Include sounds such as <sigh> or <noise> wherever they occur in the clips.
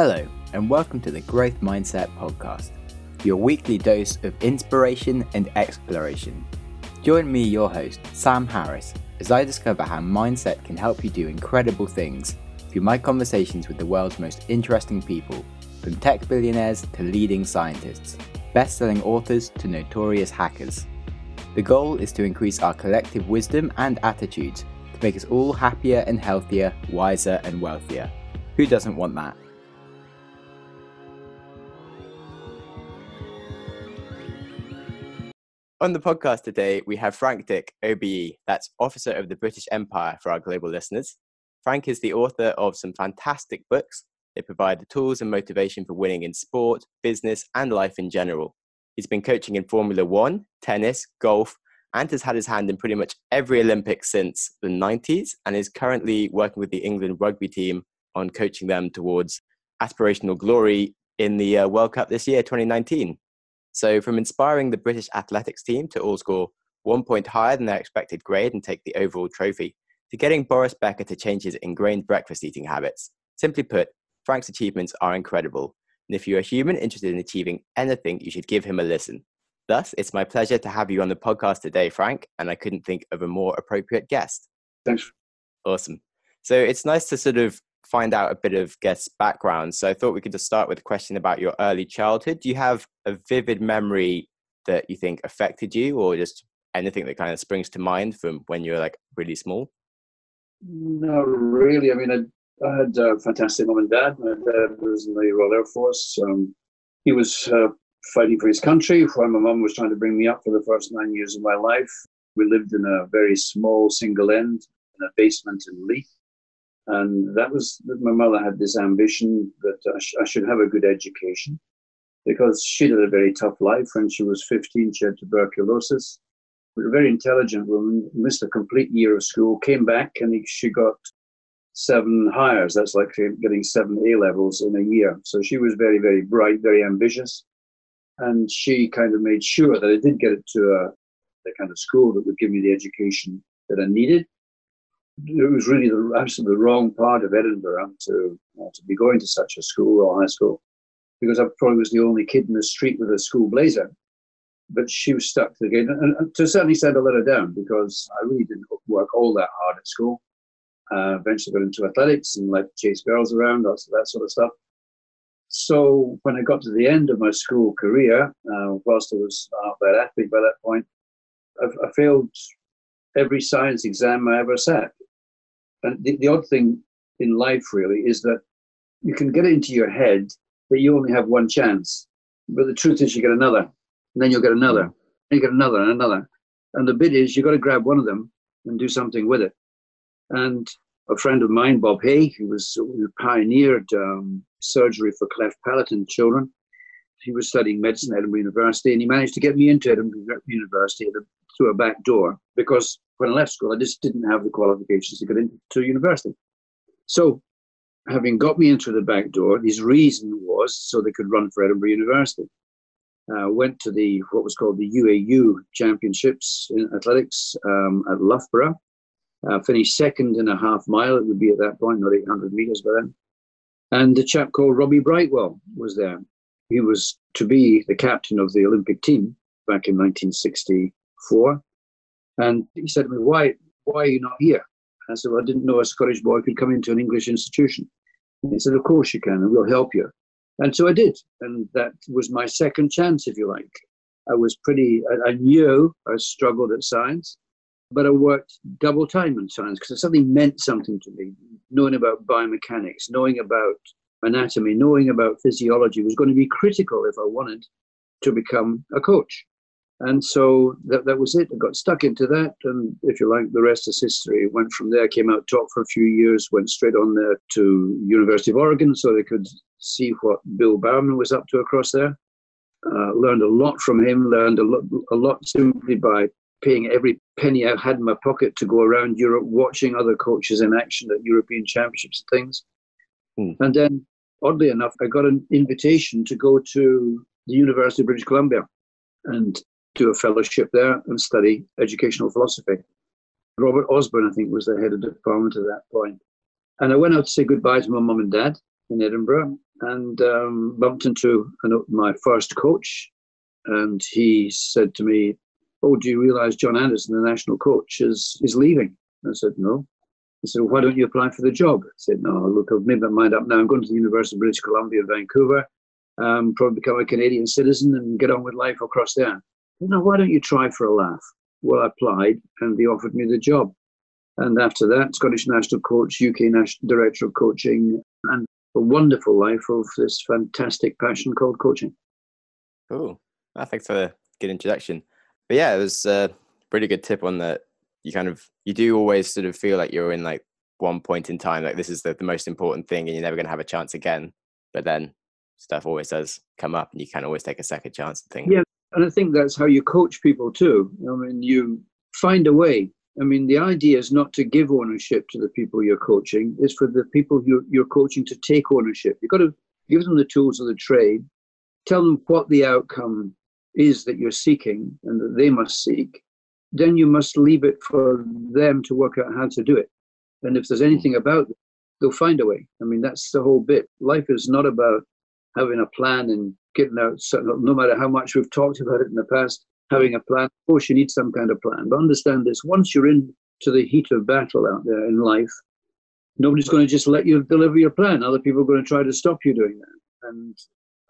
Hello, and welcome to the Growth Mindset Podcast, your weekly dose of inspiration and exploration. Join me, your host, Sam Harris, as I discover how mindset can help you do incredible things through my conversations with the world's most interesting people, from tech billionaires to leading scientists, best selling authors to notorious hackers. The goal is to increase our collective wisdom and attitudes to make us all happier and healthier, wiser and wealthier. Who doesn't want that? On the podcast today, we have Frank Dick, OBE, that's Officer of the British Empire for our global listeners. Frank is the author of some fantastic books. They provide the tools and motivation for winning in sport, business, and life in general. He's been coaching in Formula One, tennis, golf, and has had his hand in pretty much every Olympics since the 90s and is currently working with the England rugby team on coaching them towards aspirational glory in the uh, World Cup this year, 2019. So, from inspiring the British athletics team to all score one point higher than their expected grade and take the overall trophy, to getting Boris Becker to change his ingrained breakfast eating habits. Simply put, Frank's achievements are incredible. And if you're a human interested in achieving anything, you should give him a listen. Thus, it's my pleasure to have you on the podcast today, Frank, and I couldn't think of a more appropriate guest. Thanks. Awesome. So it's nice to sort of find out a bit of guest background. So I thought we could just start with a question about your early childhood. Do you have a vivid memory that you think affected you, or just anything that kind of springs to mind from when you were like really small? No, really. I mean, I, I had a fantastic mom and dad. My dad was in the Royal Air Force. Um, he was uh, fighting for his country while my mum was trying to bring me up for the first nine years of my life. We lived in a very small single end in a basement in Leith. And that was that my mother had this ambition that I, sh- I should have a good education because she had a very tough life. When she was 15, she had tuberculosis. But a very intelligent woman, missed a complete year of school, came back and she got seven Highers. That's like getting seven A levels in a year. So she was very, very bright, very ambitious. And she kind of made sure that I did get it to a, the kind of school that would give me the education that I needed it was really the absolutely the wrong part of Edinburgh to uh, to be going to such a school or high school, because I probably was the only kid in the street with a school blazer. But she was stuck to the game, and, to a certain extent, I let her down because I really didn't work all that hard at school. Uh, eventually, got into athletics and like chase girls around, that, that sort of stuff. So when I got to the end of my school career, uh, whilst I was an that athlete by that point, I, I failed every science exam I ever sat. And the, the odd thing in life really is that you can get it into your head that you only have one chance. But the truth is you get another, and then you'll get another, and you get another and another. And the bit is you've got to grab one of them and do something with it. And a friend of mine, Bob Hay, who was who pioneered um, surgery for cleft palate in children. He was studying medicine at Edinburgh University, and he managed to get me into Edinburgh University through a back door because when I left school, I just didn't have the qualifications to get into university. So, having got me into the back door, his reason was so they could run for Edinburgh University. Uh, went to the what was called the UAU Championships in athletics um, at Loughborough. Uh, finished second in a half mile. It would be at that point, not 800 meters by then. And a chap called Robbie Brightwell was there. He was to be the captain of the Olympic team back in 1964. And he said to me, why, why are you not here? I said, well, I didn't know a Scottish boy could come into an English institution. He said, of course you can, and we'll help you. And so I did. And that was my second chance, if you like. I was pretty, I, I knew I struggled at science, but I worked double time in science because something meant something to me. Knowing about biomechanics, knowing about anatomy, knowing about physiology was going to be critical if I wanted to become a coach. And so that, that was it. I got stuck into that. And if you like, the rest is history. Went from there, came out, taught for a few years, went straight on there to University of Oregon so they could see what Bill Bowerman was up to across there. Uh, learned a lot from him, learned a lot, a lot simply by paying every penny I had in my pocket to go around Europe, watching other coaches in action at European championships and things. Hmm. And then, oddly enough, I got an invitation to go to the University of British Columbia. And do a fellowship there and study educational philosophy. Robert Osborne, I think, was the head of the department at that point. And I went out to say goodbye to my mum and dad. in Edinburgh and um, bumped into an, my first coach. And he said to me, Oh, do you realize John Anderson, the national coach, is, is leaving? I said, No. He said, well, Why don't you apply for the job? I said, No, look, I've made my mind up now. I'm going to the University of British Columbia Vancouver, um, probably become a Canadian citizen and get on with life across there. No, why don't you try for a laugh? Well, I applied and they offered me the job. And after that, Scottish national coach, UK national director of coaching, and a wonderful life of this fantastic passion called coaching. Cool. Well, thanks for the good introduction. But yeah, it was a pretty good tip on that. You kind of you do always sort of feel like you're in like one point in time, like this is the, the most important thing, and you're never going to have a chance again. But then stuff always does come up, and you can always take a second chance and think. Yeah, and I think that's how you coach people too. I mean, you find a way. I mean, the idea is not to give ownership to the people you're coaching, it's for the people you're, you're coaching to take ownership. You've got to give them the tools of the trade, tell them what the outcome is that you're seeking and that they must seek. Then you must leave it for them to work out how to do it. And if there's anything about it, they'll find a way. I mean, that's the whole bit. Life is not about having a plan and getting out, no matter how much we've talked about it in the past, having a plan. Of course, you need some kind of plan. But understand this once you're into the heat of battle out there in life, nobody's going to just let you deliver your plan. Other people are going to try to stop you doing that. And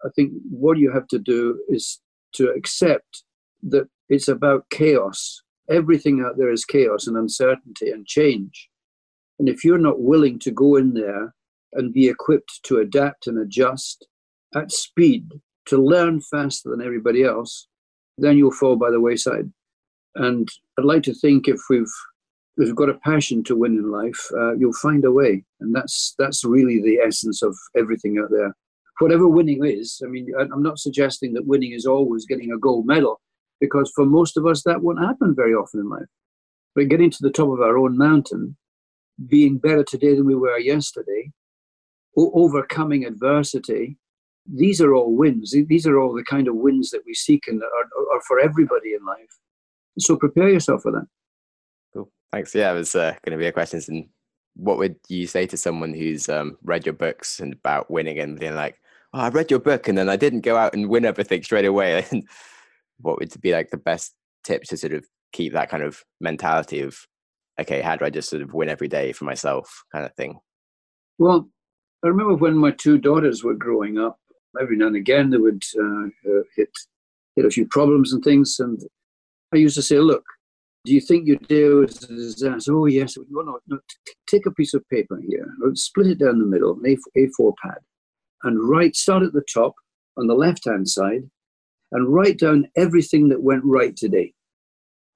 I think what you have to do is to accept that it's about chaos. Everything out there is chaos and uncertainty and change. And if you're not willing to go in there and be equipped to adapt and adjust at speed to learn faster than everybody else, then you'll fall by the wayside. And I'd like to think if we've if we've got a passion to win in life, uh, you'll find a way, and that's that's really the essence of everything out there. Whatever winning is, I mean, I'm not suggesting that winning is always getting a gold medal, because for most of us that won't happen very often in life. But getting to the top of our own mountain, being better today than we were yesterday, overcoming adversity, these are all wins. These are all the kind of wins that we seek and are, are for everybody in life. So prepare yourself for that. Cool. Thanks. Yeah, it was uh, going to be a question. And what would you say to someone who's um, read your books and about winning and being like, oh, I read your book and then I didn't go out and win everything straight away? <laughs> And what would be like the best tips to sort of keep that kind of mentality of, okay, how do I just sort of win every day for myself kind of thing? Well, I remember when my two daughters were growing up, every now and again they would uh, uh, hit hit a few problems and things. And I used to say, look, do you think your day was a disaster? Oh, yes. Well, no, no, take a piece of paper here, split it down the middle, an A4 pad, and write, start at the top on the left hand side, and write down everything that went right today.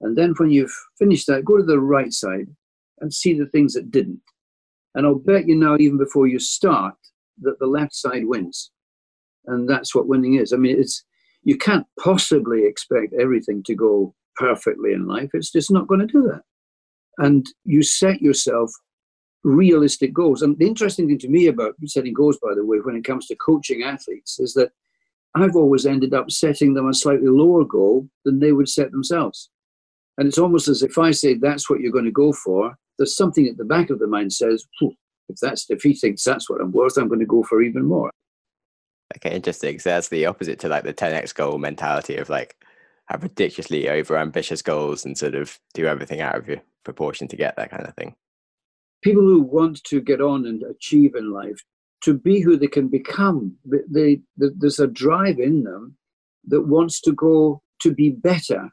And then when you've finished that, go to the right side and see the things that didn't. And I'll bet you now, even before you start, that the left side wins and that's what winning is. I mean, it's you can't possibly expect everything to go perfectly in life. It's just not going to do that. And you set yourself realistic goals. And the interesting thing to me about setting goals, by the way, when it comes to coaching athletes, is that I've always ended up setting them a slightly lower goal than they would set themselves. And it's almost as if I say that's what you're going to go for, there's something at the back of the mind says, if that's if he thinks that's what I'm worth, I'm going to go for even more. Okay, interesting. So that's the opposite to like the 10x goal mentality of like have ridiculously over ambitious goals and sort of do everything out of your proportion to get that kind of thing. People who want to get on and achieve in life, to be who they can become, they, they, there's a drive in them that wants to go to be better.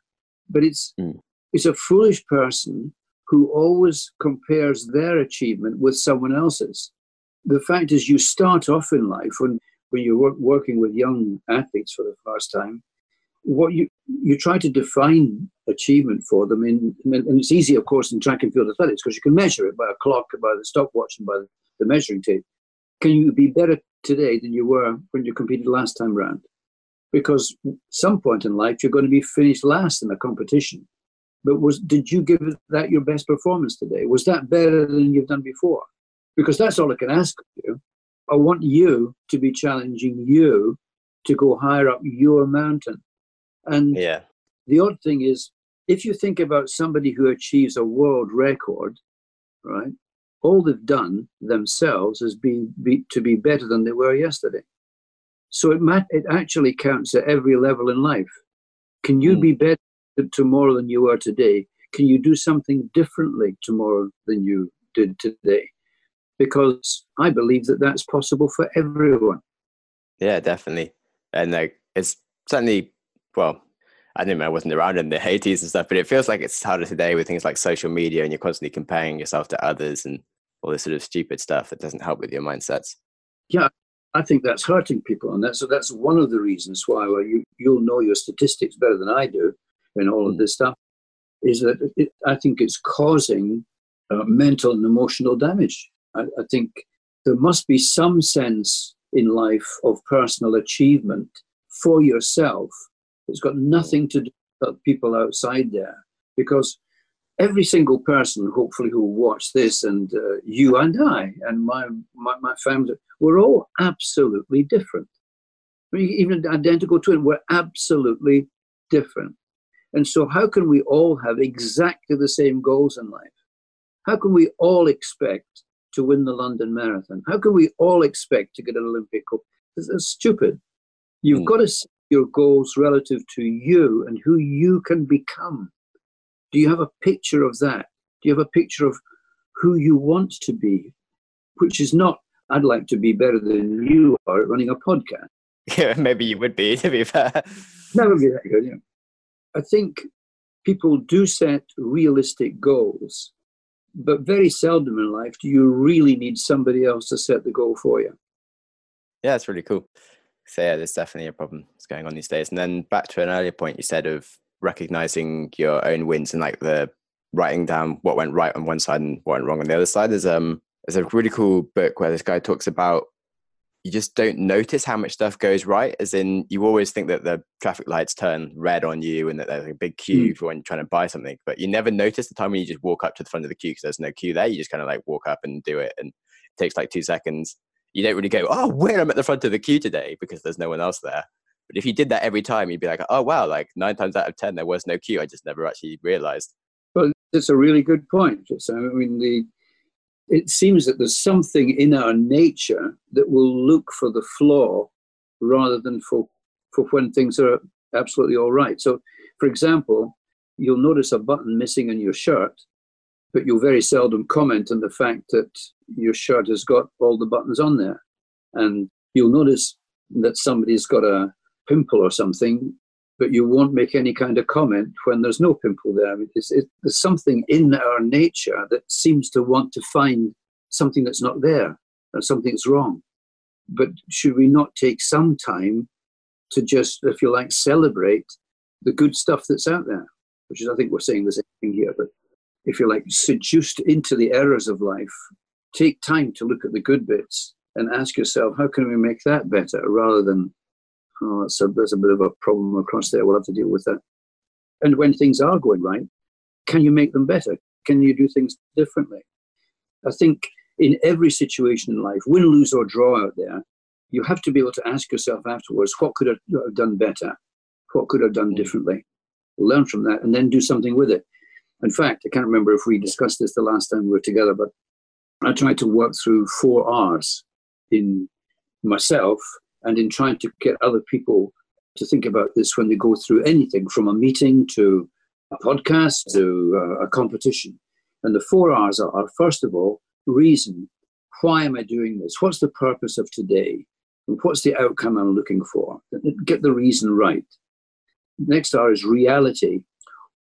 But it's mm. it's a foolish person who always compares their achievement with someone else's. The fact is, you start off in life when when you're work, working with young athletes for the first time, what you you try to define achievement for them in, and it's easy, of course, in track and field athletics because you can measure it by a clock, by the stopwatch, and by the measuring tape. Can you be better today than you were when you competed last time round? Because some point in life you're going to be finished last in a competition. But was did you give that your best performance today? Was that better than you've done before? Because that's all I can ask of you. I want you to be challenging you to go higher up your mountain. And yeah. the odd thing is, if you think about somebody who achieves a world record, right, all they've done themselves is be, be to be better than they were yesterday. So it mat- it actually counts at every level in life. Can you mm. be better tomorrow than you are today? Can you do something differently tomorrow than you did today? Because I believe that that's possible for everyone. Yeah, definitely. And like it's certainly well, I didn't know I wasn't around in the 80s and stuff, but it feels like it's harder today with things like social media and you're constantly comparing yourself to others and all this sort of stupid stuff that doesn't help with your mindsets. Yeah, I think that's hurting people, and that's so that's one of the reasons why well, you you'll know your statistics better than I do in all of hmm. this stuff. Is that it, I think it's causing uh, mental and emotional damage. I, I think there must be some sense in life of personal achievement for yourself. It's got nothing to do with people outside there because every single person, hopefully, who will watch this, and uh, you and I, and my, my, my family, we're all absolutely different. I mean, even identical twins, we're absolutely different. And so, how can we all have exactly the same goals in life? How can we all expect to win the London Marathon? How can we all expect to get an Olympic Cup? It's stupid. You've mm. got to set your goals relative to you and who you can become. Do you have a picture of that? Do you have a picture of who you want to be? Which is not, I'd like to be better than you are at running a podcast. <laughs> Yeah, maybe you would be, to be fair. That would be that good, yeah. I think people do set realistic goals, but very seldom in life do you really need somebody else to set the goal for you. Yeah, it's really cool. So yeah, there's definitely a problem that's going on these days. And then back to an earlier point you said of recognizing your own wins and like the writing down what went right on one side and what went wrong on the other side. There's um there's a really cool book where this guy talks about you just don't notice how much stuff goes right. As in, you always think that the traffic lights turn red on you and that there's a big queue mm. for when you're trying to buy something, but you never notice the time when you just walk up to the front of the queue because there's no queue there. You just kind of like walk up and do it, and it takes like two seconds. You don't really go, oh, where I'm at the front of the queue today because there's no one else there. But if you did that every time, you'd be like, oh wow, like nine times out of ten there was no queue. I just never actually realized. Well, that's a really good point. So, I mean, the it seems that there's something in our nature that will look for the flaw rather than for, for when things are absolutely all right. So, for example, you'll notice a button missing in your shirt, but you'll very seldom comment on the fact that your shirt has got all the buttons on there. And you'll notice that somebody's got a pimple or something, but you won't make any kind of comment when there's no pimple there. I mean, it's, it, there's something in our nature that seems to want to find something that's not there or something's wrong. But should we not take some time to just, if you like, celebrate the good stuff that's out there? Which is, I think we're saying the same thing here. But if you're like seduced into the errors of life, take time to look at the good bits and ask yourself, how can we make that better rather than oh, a, there's a bit of a problem across there. We'll have to deal with that. And when things are going right, can you make them better? Can you do things differently? I think in every situation in life, win, lose, or draw out there, you have to be able to ask yourself afterwards, what could I have done better? What could I have done mm. differently? Learn from that and then do something with it. In fact, I can't remember if we discussed this the last time we were together, but I tried to work through four R's in myself and in trying to get other people to think about this when they go through anything from a meeting to a podcast to uh, a competition. And the four R's are first of all, reason. Why am I doing this? What's the purpose of today? And what's the outcome I'm looking for? Get the reason right. Next R is reality.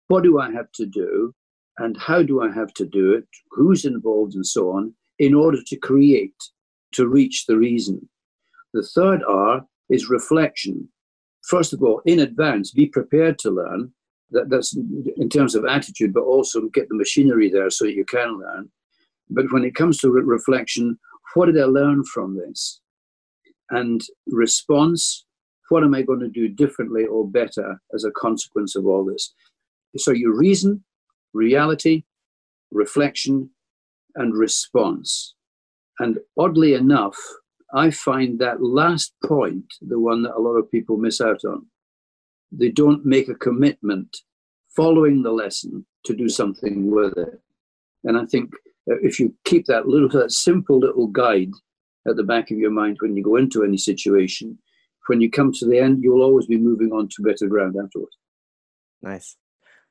What do I have to do? And how do I have to do it? Who's involved and so on in order to create, to reach the reason? The third R is reflection. First of all, in advance, be prepared to learn. That, that's in terms of attitude, but also get the machinery there so that you can learn. But when it comes to re- reflection, what did I learn from this? And response, what am I going to do differently or better as a consequence of all this? So you reason, reality, reflection, and response. And oddly enough, I find that last point the one that a lot of people miss out on. They don't make a commitment following the lesson to do something with it. And I think uh, if you keep that little, that simple little guide at the back of your mind when you go into any situation, when you come to the end, you'll always be moving on to better ground afterwards. Nice.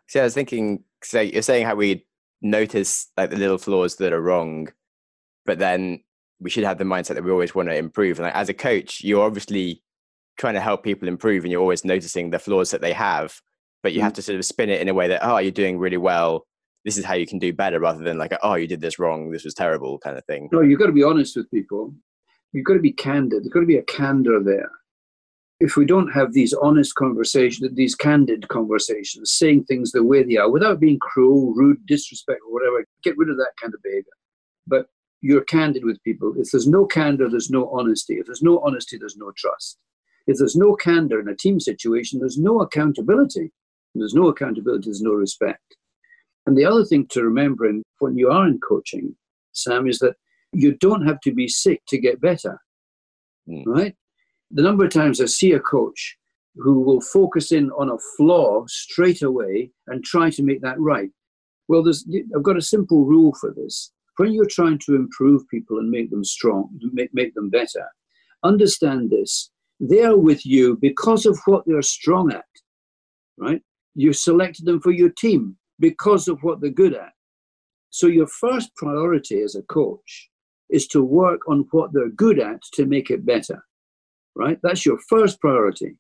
See, I was thinking, so you're saying how we notice like the little flaws that are wrong, but then we should have the mindset that we always want to improve. And like, as a coach, you're obviously trying to help people improve, and you're always noticing the flaws that they have. But you mm. have to sort of spin it in a way that, oh, you're doing really well. This is how you can do better, rather than like, oh, you did this wrong. This was terrible, kind of thing. No, you've got to be honest with people. You've got to be candid. There's got to be a candor there if we don't have these honest conversations, these candid conversations, saying things the way they are without being cruel, rude, disrespectful, whatever, get rid of that kind of behavior. But you're candid with people. If there's no candor, there's no honesty. If there's no honesty, there's no trust. If there's no candor in a team situation, there's no accountability. There's no accountability, there's no respect. And the other thing to remember in, when you are in coaching, Sam, is that you don't have to be sick to get better. Mm. Right? the number of times I see a coach who will focus in on a flaw straight away and try to make that right. Well, there's, I've got a simple rule for this. When you're trying to improve people and make them strong, make, make them better, understand this. They are with you because of what they're strong at, right? You selected them for your team because of what they're good at. So your first priority as a coach is to work on what they're good at to make it better right? That's your first priority.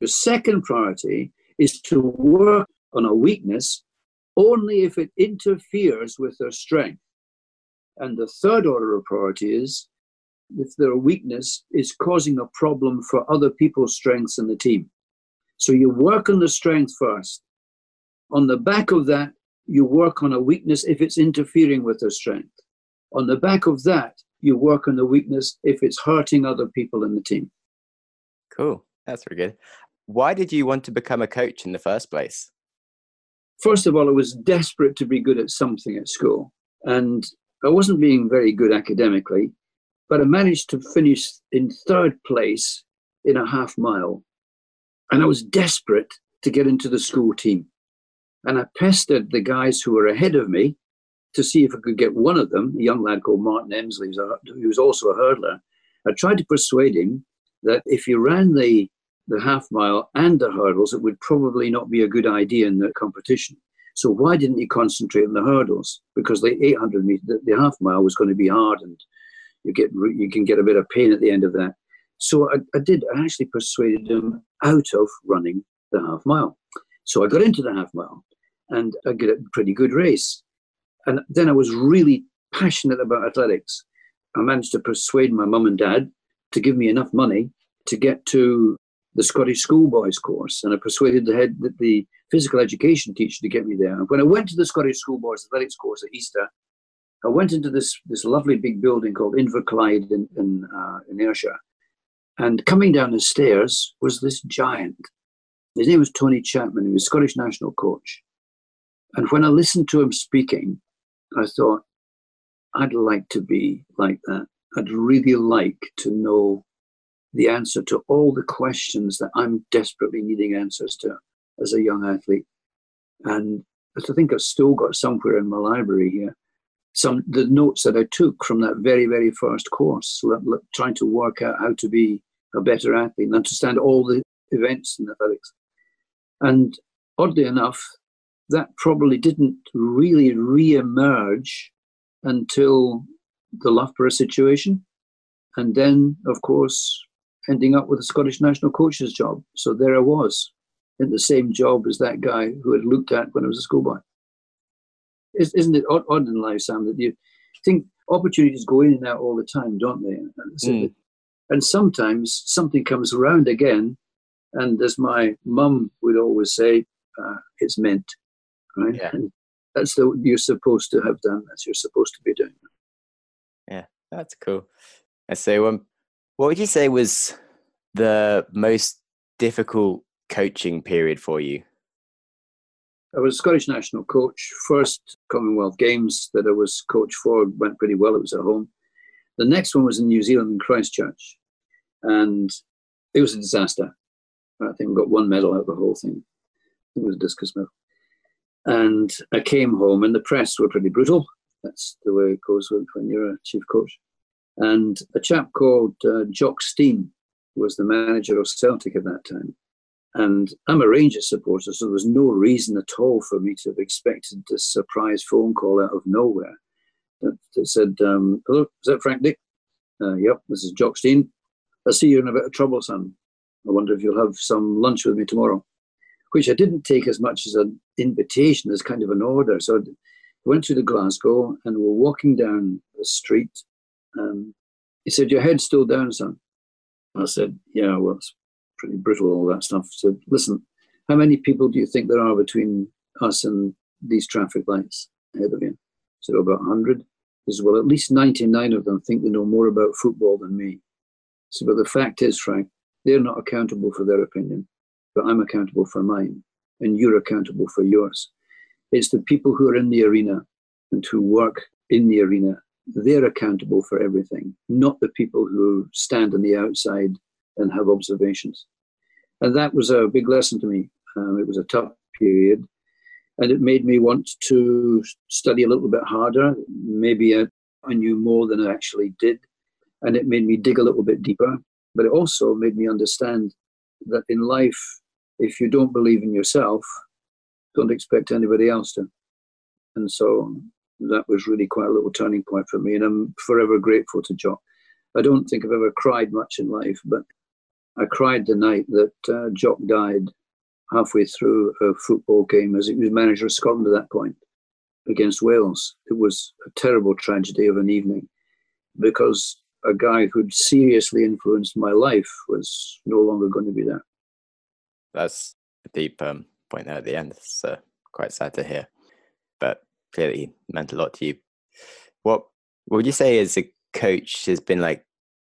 Your second priority is to work on a weakness only if it interferes with their strength. And the third order of priority is if their weakness is causing a problem for other people's strengths in the team. So you work on the strength first. On the back of that, you work on a weakness if it's interfering with their strength. On the back of that, you work on the weakness if it's hurting other people in the team. Cool. That's very good. Why did you want to become a coach in the first place? First of all, I was desperate to be good at something at school. And I wasn't being very good academically, but I managed to finish in third place in a half mile. And I was desperate to get into the school team. And I pestered the guys who were ahead of me to see if I could get one of them, a young lad called Martin Emsley, who was also a hurdler. I tried to persuade him that if you ran the, the half mile and the hurdles, it would probably not be a good idea in the competition. So why didn't you concentrate on the hurdles? Because the 800 meter, the, the half mile was going to be hard, and you get you can get a bit of pain at the end of that. So I, I did. I actually persuaded him out of running the half mile. So I got into the half mile, and I got a pretty good race. And then I was really passionate about athletics. I managed to persuade my mum and dad to give me enough money to get to the Scottish Schoolboys course, and I persuaded the head, the physical education teacher, to get me there. And when I went to the Scottish Schoolboys athletics course at Easter, I went into this this lovely big building called Inverclyde in in, uh, in Ayrshire, and coming down the stairs was this giant. His name was Tony Chapman. He was Scottish national coach. And when I listened to him speaking, I thought, I'd like to be like that. I'd really like to know the answer to all the questions that I'm desperately needing answers to as a young athlete. And I think I've still got somewhere in my library here some the notes that I took from that very, very first course, trying to work out how to be a better athlete and understand all the events in athletics. And oddly enough, that probably didn't really re-emerge until the Loughborough situation, and then, of course, ending up with a Scottish national coach's job. So there I was in the same job as that guy who had looked at when I was a schoolboy. Isn't it odd, odd in life, Sam, that you think opportunities go in and out all the time, don't they? Mm. And sometimes something comes around again, and as my mum would always say, uh, it's meant, right? Yeah. And that's what you're supposed to have done. That's you're supposed to be doing. Yeah, that's cool. I say um, what would you say was the most difficult coaching period for you? I was Scottish national coach. First Commonwealth Games that I was coach for went pretty well. It was at home. The next one was in New Zealand in Christchurch, and it was a disaster. I think we got one medal out of the whole thing. It was a discus medal. And I came home, and the press were pretty brutal That's the way it goes when you're a chief coach. And a chap called uh, Jock Stein was the manager of Celtic at that time. And I'm a Rangers supporter, so there was no reason at all for me to have expected this surprise phone call out of nowhere that, that said, um, Hello, is that Frank Dick? Uh, yep, this is Jock Stein. I see you're in a bit of trouble, son. I wonder if you'll have some lunch with me tomorrow. Which I didn't take as much as an invitation, as kind of an order. So I went to the Glasgow and we're walking down the street. Um, he said, Your head's still down, son. I said, Yeah, well, it's pretty brutal, all that stuff. So, listen, how many people do you think there are between us and these traffic lights ahead of you? So about 100. He said, well, at least 99 of them think they know more about football than me. So, but the fact is, Frank, they're not accountable for their opinion, but I'm accountable for mine, and you're accountable for yours. It's the people who are in the arena and who work in the arena. They're accountable for everything, not the people who stand on the outside and have observations. And that was a big lesson to me. Um, it was a tough period, and it made me want to study a little bit harder. Maybe I, I knew more than I actually did, and it made me dig a little bit deeper. But it also made me understand that in life, if you don't believe in yourself, don't expect anybody else to. And so that was really quite a little turning point for me, and I'm forever grateful to Jock. I don't think I've ever cried much in life, but I cried the night that uh, Jock died halfway through a football game as he was manager of Scotland at that point against Wales. It was a terrible tragedy of an evening because a guy who'd seriously influenced my life was no longer going to be there. That's a deep um, point there at the end. It's uh, quite sad to hear, but clearly meant a lot to you. What, what would you say as a coach has been like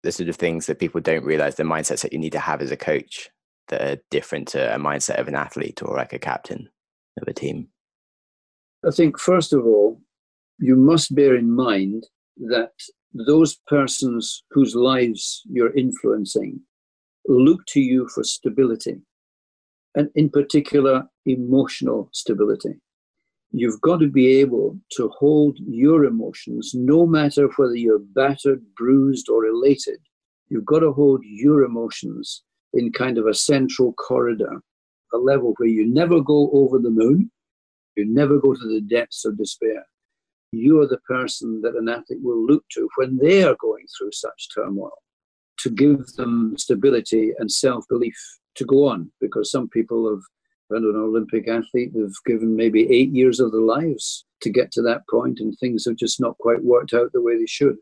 the sort of things that people don't realize the mindsets that you need to have as a coach that are different to a mindset of an athlete or like a captain of a team? I think, first of all, you must bear in mind that those persons whose lives you're influencing look to you for stability, and in particular, emotional stability you've got to be able to hold your emotions no matter whether you're battered, bruised, or elated. You've got to hold your emotions in kind of a central corridor, a level where you never go over the moon, you never go to the depths of despair. You are the person that an athlete will look to when they are going through such turmoil to give them stability and self belief to go on because some people have and an Olympic athlete, they've given maybe eight years of their lives to get to that point, and things have just not quite worked out the way they should.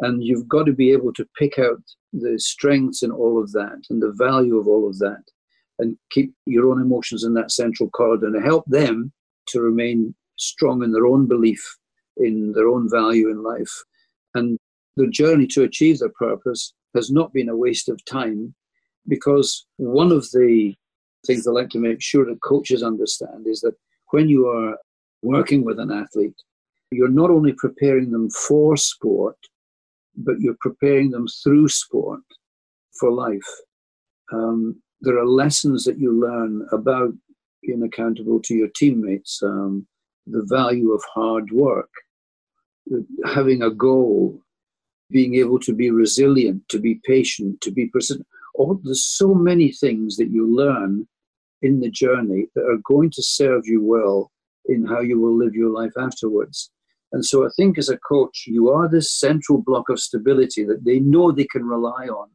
And you've got to be able to pick out the strengths in all of that and the value of all of that, and keep your own emotions in that central corridor and help them to remain strong in their own belief in their own value in life. And the journey to achieve their purpose has not been a waste of time because one of the things I like to make sure that coaches understand is that when you are working with an athlete, you're not only preparing them for sport, but you're preparing them through sport for life. Um, there are lessons that you learn about being accountable to your teammates, um, the value of hard work, having a goal, being able to be resilient, to be patient, to be persistent. Oh, there's so many things that you learn in the journey that are going to serve you well in how you will live your life afterwards. And so I think as a coach, you are this central block of stability that they know they can rely on.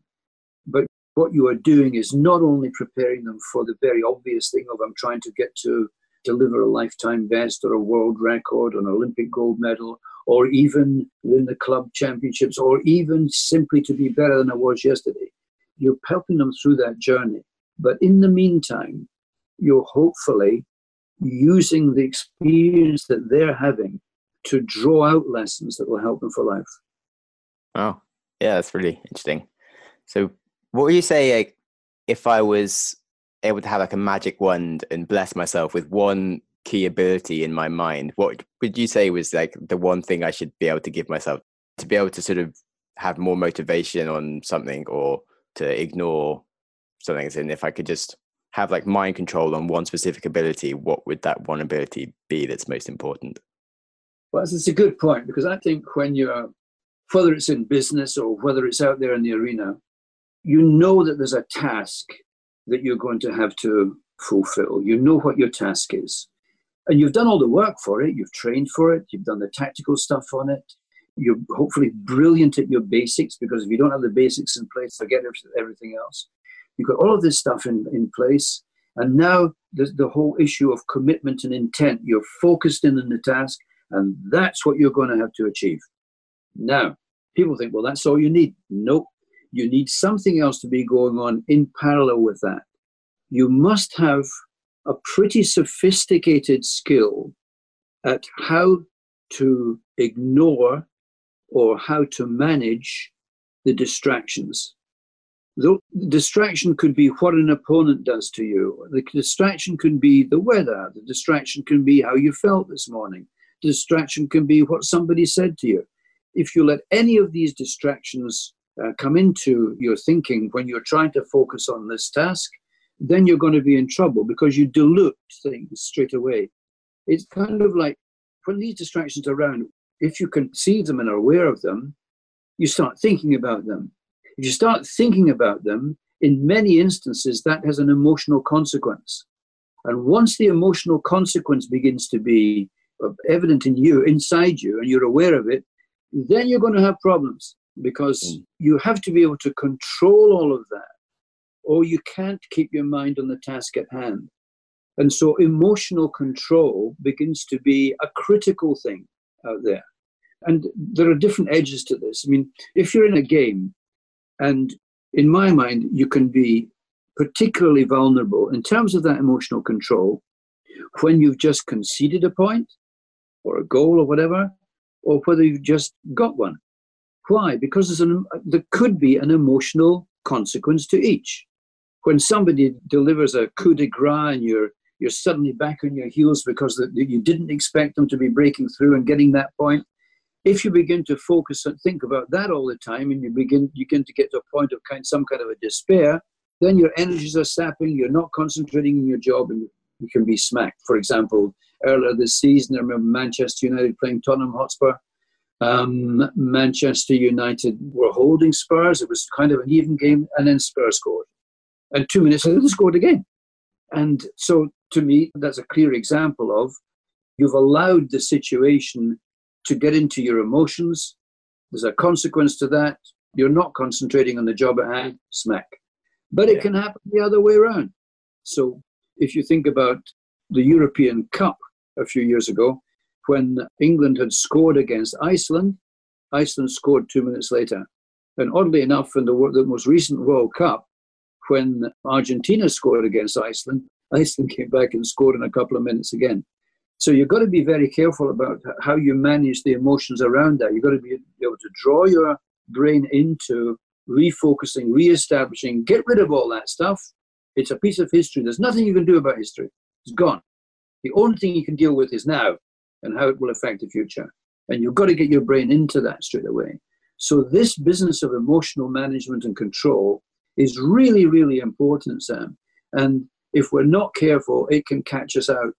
But what you are doing is not only preparing them for the very obvious thing of I'm trying to get to deliver a lifetime best or a world record or an Olympic gold medal or even win the club championships or even simply to be better than I was yesterday. You're helping them through that journey. But in the meantime, you're hopefully using the experience that they're having to draw out lessons that will help them for life. Oh, yeah, that's really interesting. So, what would you say like, if I was able to have like a magic wand and bless myself with one key ability in my mind? What would you say was like the one thing I should be able to give myself to be able to sort of have more motivation on something or to ignore something? And if I could just have like mind control on one specific ability, what would that one ability be that's most important? Well, it's a good point because I think when you're, whether it's in business or whether it's out there in the arena, you know that there's a task that you're going to have to fulfill. You know what your task is. And you've done all the work for it. You've trained for it. You've done the tactical stuff on it. You're hopefully brilliant at your basics because if you don't have the basics in place, forget everything else. You've got all of this stuff in, in place. And now the, the whole issue of commitment and intent. You're focused in on the task, and that's what you're going to have to achieve. Now, people think, well, that's all you need. Nope. You need something else to be going on in parallel with that. You must have a pretty sophisticated skill at how to ignore or how to manage the distractions. The distraction could be what an opponent does to you. The distraction can be the weather. The distraction can be how you felt this morning. The distraction can be what somebody said to you. If you let any of these distractions uh, come into your thinking when you're trying to focus on this task, then you're going to be in trouble because you dilute things straight away. It's kind of like when these distractions are around, if you can see them and are aware of them, you start thinking about them. If you start thinking about them, in many instances, that has an emotional consequence. And once the emotional consequence begins to be evident in you, inside you, and you're aware of it, then you're going to have problems because mm. you have to be able to control all of that, or you can't keep your mind on the task at hand. And so emotional control begins to be a critical thing out there. And there are different edges to this. I mean, if you're in a game, and in my mind, you can be particularly vulnerable in terms of that emotional control when you've just conceded a point or a goal or whatever, or whether you've just got one. Why? Because an, there could be an emotional consequence to each. When somebody delivers a coup de grace and you're you're suddenly back on your heels because the, you didn't expect them to be breaking through and getting that point. If you begin to focus and think about that all the time, and you begin you begin to get to a point of kind some kind of a despair, then your energies are sapping. You're not concentrating in your job, and you can be smacked. For example, earlier this season, I remember Manchester United playing Tottenham Hotspur. Um, Manchester United were holding Spurs. It was kind of an even game, and then Spurs scored. And two minutes later, they scored again. And so, to me, that's a clear example of you've allowed the situation to get into your emotions. There's a consequence to that. You're not concentrating on the job at hand, smack. But it can happen the other way around. So, if you think about the European Cup a few years ago, when England had scored against Iceland, Iceland scored two minutes later. And oddly enough, in the, the most recent World Cup, when Argentina scored against Iceland, <laughs> Iceland came back and scored in a couple of minutes again. So you've got to be very careful about how you manage the emotions around that. You've got to be able to draw your brain into refocusing, re-establishing, get rid of all that stuff. It's a piece of history. There's nothing you can do about history. It's gone. The only thing you can deal with is now and how it will affect the future. And you've got to get your brain into that straight away. So this business of emotional management and control is really, really important, Sam. And if we're not careful, it can catch us out.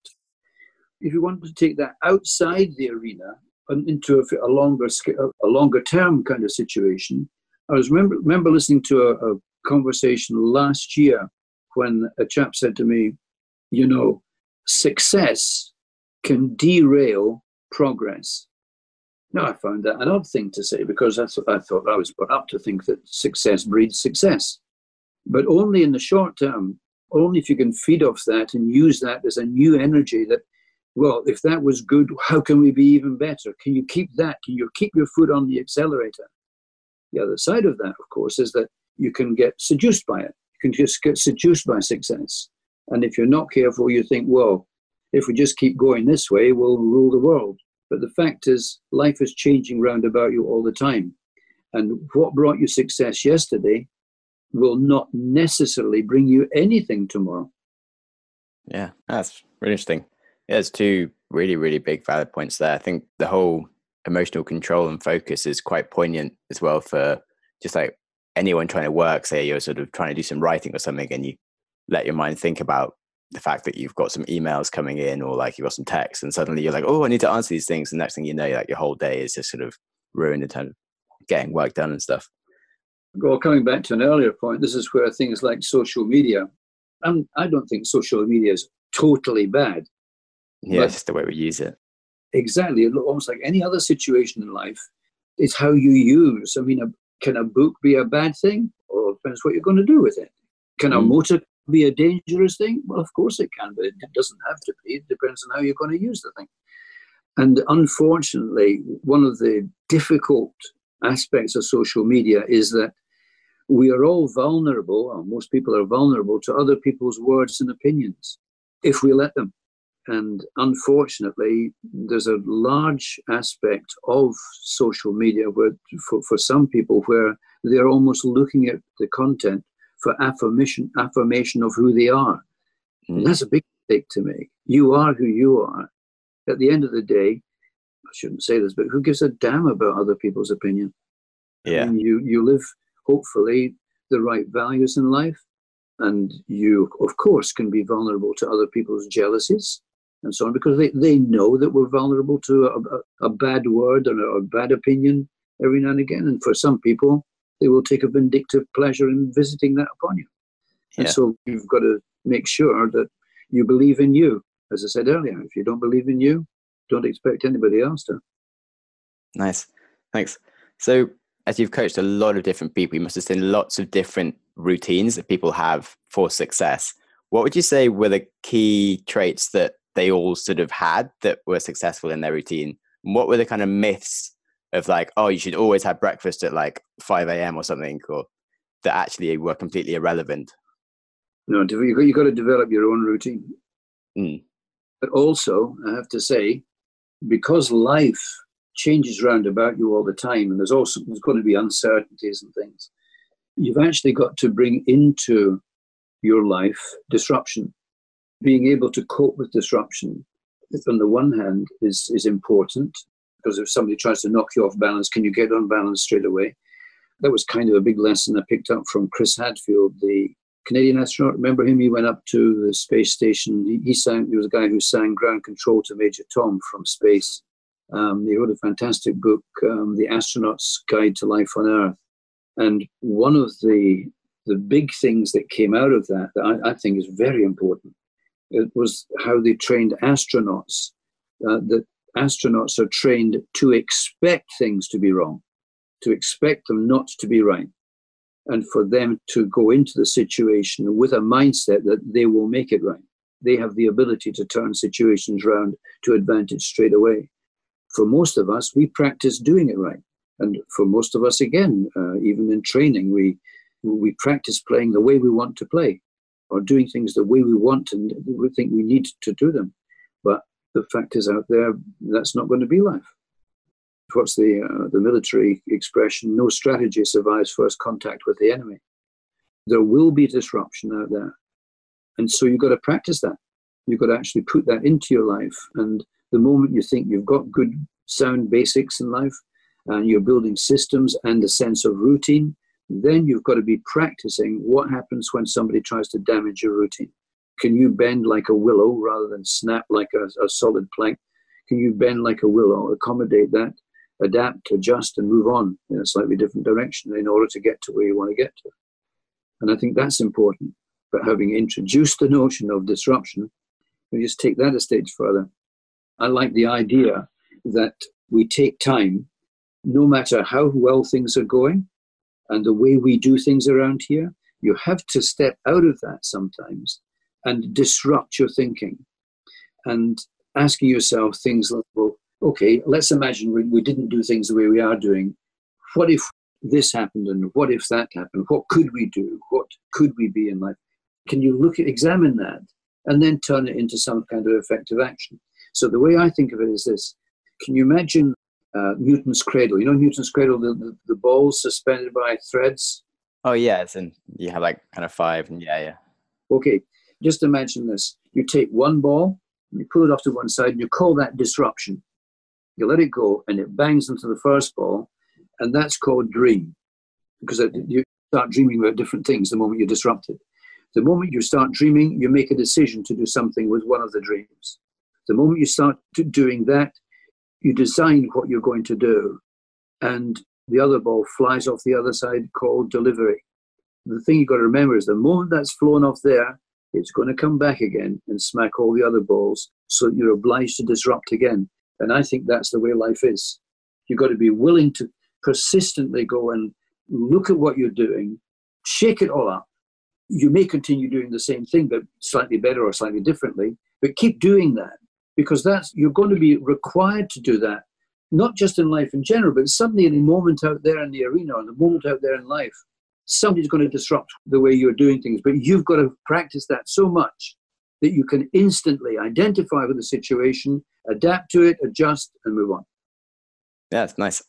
If you want to take that outside the arena and into a, a longer, a longer term kind of situation, I was remember, remember listening to a, a conversation last year when a chap said to me, you know, success can derail progress. Now, I found that an odd thing to say because that's what I thought I was brought up to think that success breeds success but only in the short term, only if you can feed off that and use that as a new energy that, well, if that was good, how can we be even better? Can you keep that? Can you keep your foot on the accelerator? The other side of that, of course, is that you can get seduced by it. You can just get seduced by success. And if you're not careful, you think, well, if we just keep going this way, we'll rule the world. But the fact is, life is changing round about you all the time. And what brought you success yesterday will not necessarily bring you anything tomorrow. Yeah, that's really interesting. Yeah, there's two really, really big valid points there. I think the whole emotional control and focus is quite poignant as well for just like anyone trying to work, say you're sort of trying to do some writing or something and you let your mind think about the fact that you've got some emails coming in or like you've got some text and suddenly you're like, oh, I need to answer these things. And next thing you know, like your whole day is just sort of ruined in terms of getting work done and stuff. Well, coming back to an earlier point, this is where things like social media, and I don't think social media is totally bad. Yeah, it's just the way we use it. Exactly. Almost like any other situation in life, it's how you use. I mean, a, can a book be a bad thing? Or depends what you're going to do with it. Can a mm. motor be a dangerous thing? Well, of course it can, but it doesn't have to be. It depends on how you're going to use the thing. And unfortunately, one of the difficult aspects of social media is that we are all vulnerable, or most people are vulnerable to other people's words and opinions if we let them. And unfortunately, there's a large aspect of social media where, for, for some people where they're almost looking at the content for affirmation, affirmation of who they are. Mm. that's a big mistake to make. You are who you are. At the end of the day, I shouldn't say this, but who gives a damn about other people's opinion? Yeah. I mean, you, you live, hopefully, the right values in life. And you, of course, can be vulnerable to other people's jealousies and so on because they, they know that we're vulnerable to a, a, a bad word or a, a bad opinion every now and again. And for some people, they will take a vindictive pleasure in visiting that upon you. And yeah. so you've got to make sure that you believe in you. As I said earlier, if you don't believe in you, don't expect anybody else to. Nice. Thanks. So, as you've coached a lot of different people, you must have seen lots of different routines that people have for success. What would you say were the key traits that they all sort of had that were successful in their routine? And what were the kind of myths of like, oh, you should always have breakfast at like 5 a.m. or something, or that actually were completely irrelevant? No, you've got to develop your own routine. Mm. But also, I have to say, because life changes round about you all the time, and there's also there's going to be uncertainties and things, you've actually got to bring into your life disruption. Being able to cope with disruption, on the one hand, is, is important because if somebody tries to knock you off balance, can you get on balance straight away? That was kind of a big lesson I picked up from Chris Hadfield, the Canadian astronaut. Remember him? He went up to the space station. He, he sang. He was a guy who sang ground control to Major Tom from space. Um, he wrote a fantastic book, um, The Astronaut's Guide to Life on Earth. And one of the the big things that came out of that that I, I think is very important it was how they trained astronauts. Uh, that astronauts are trained to expect things to be wrong, to expect them not to be right, and for them to go into the situation with a mindset that they will make it right. They have the ability to turn situations around to advantage straight away. For most of us, we practice doing it right. And for most of us, again, uh, even in training, we, we practice playing the way we want to play or doing things the way we want and we think we need to do them. But the fact is out there, that's not going to be life. What's the, uh, the military expression? No strategy survives first contact with the enemy. There will be disruption out there. And so you've got to practice that. You've got to actually put that into your life. And the moment you think you've got good, sound basics in life, and you're building systems and a sense of routine, then you've got to be practicing what happens when somebody tries to damage your routine. Can you bend like a willow rather than snap like a, a solid plank? Can you bend like a willow, accommodate that, adapt, adjust, and move on in a slightly different direction in order to get to where you want to get to? And I think that's important. But having introduced the notion of disruption, we just take that a stage further. I like the idea that we take time, no matter how well things are going and the way we do things around here, you have to step out of that sometimes and disrupt your thinking and asking yourself things like, well, okay, let's imagine we, we didn't do things the way we are doing. What if this happened and what if that happened? What could we do? What could we be in life? Can you look at, examine that and then turn it into some kind of effective action? So the way I think of it is this. Can you imagine uh, Newton's cradle? You know Newton's cradle, the, the, the balls suspended by threads? Oh, yes. And you have like kind of five and yeah, yeah. Okay. Just imagine this. You take one ball, you pull it off to one side, and you call that disruption. You let it go, and it bangs into the first ball, and that's called dream, because you start dreaming about different things the moment you're disrupted. The moment you start dreaming, you make a decision to do something with one of the dreams. The moment you start doing that, you design what you're going to do, and the other ball flies off the other side called delivery. The thing you've got to remember is the moment that's flown off there, it's going to come back again and smack all the other balls so that you're obliged to disrupt again. And I think that's the way life is. You've got to be willing to persistently go and look at what you're doing, shake it all up. You may continue doing the same thing, but slightly better or slightly differently, but keep doing that because that's you're going to be required to do that, not just in life in general, but suddenly in a moment out there in the arena or the moment out there in life, somebody's going to disrupt the way you're doing things. But you've got to practice that so much that you can instantly identify with the situation, adapt to it, adjust, and move on. Yeah, it's nice.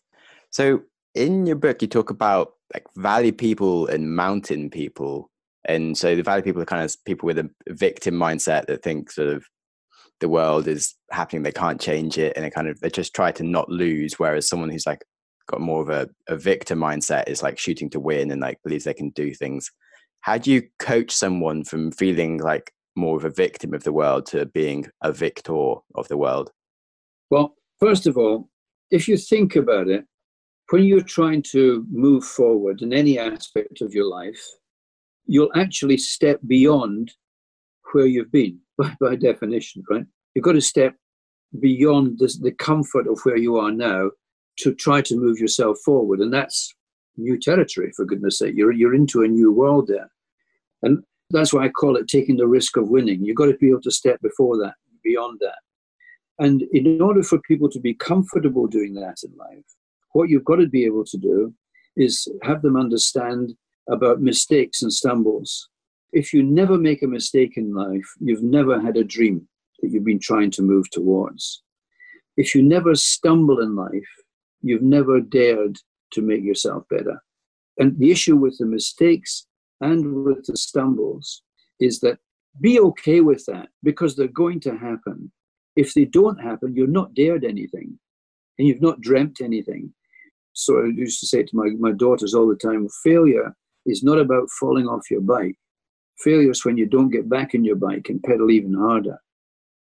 So in your book, you talk about like valley people and mountain people. And so the valley people are kind of people with a victim mindset that think sort of the world is happening, they can't change it, and they kind of they just try to not lose. Whereas someone who's like got more of a, a victor mindset is like shooting to win and like believes they can do things. How do you coach someone from feeling like more of a victim of the world to being a victor of the world? Well, first of all, if you think about it, when you're trying to move forward in any aspect of your life, you'll actually step beyond where you've been by, by definition, right? You've got to step beyond the, the comfort of where you are now to try to move yourself forward. And that's new territory, for goodness sake. You're, you're into a new world there. And that's why I call it taking the risk of winning. You've got to be able to step before that, beyond that. And in order for people to be comfortable doing that in life, what you've got to be able to do is have them understand about mistakes and stumbles. If you never make a mistake in life, you've never had a dream that you've been trying to move towards. If you never stumble in life, you've never dared to make yourself better. And the issue with the mistakes and with the stumbles is that be okay with that because they're going to happen. If they don't happen, you're not dared anything and you've not dreamt anything. So I used to say to my, my daughters all the time failure is not about falling off your bike. Failure is when you don't get back in your bike and pedal even harder.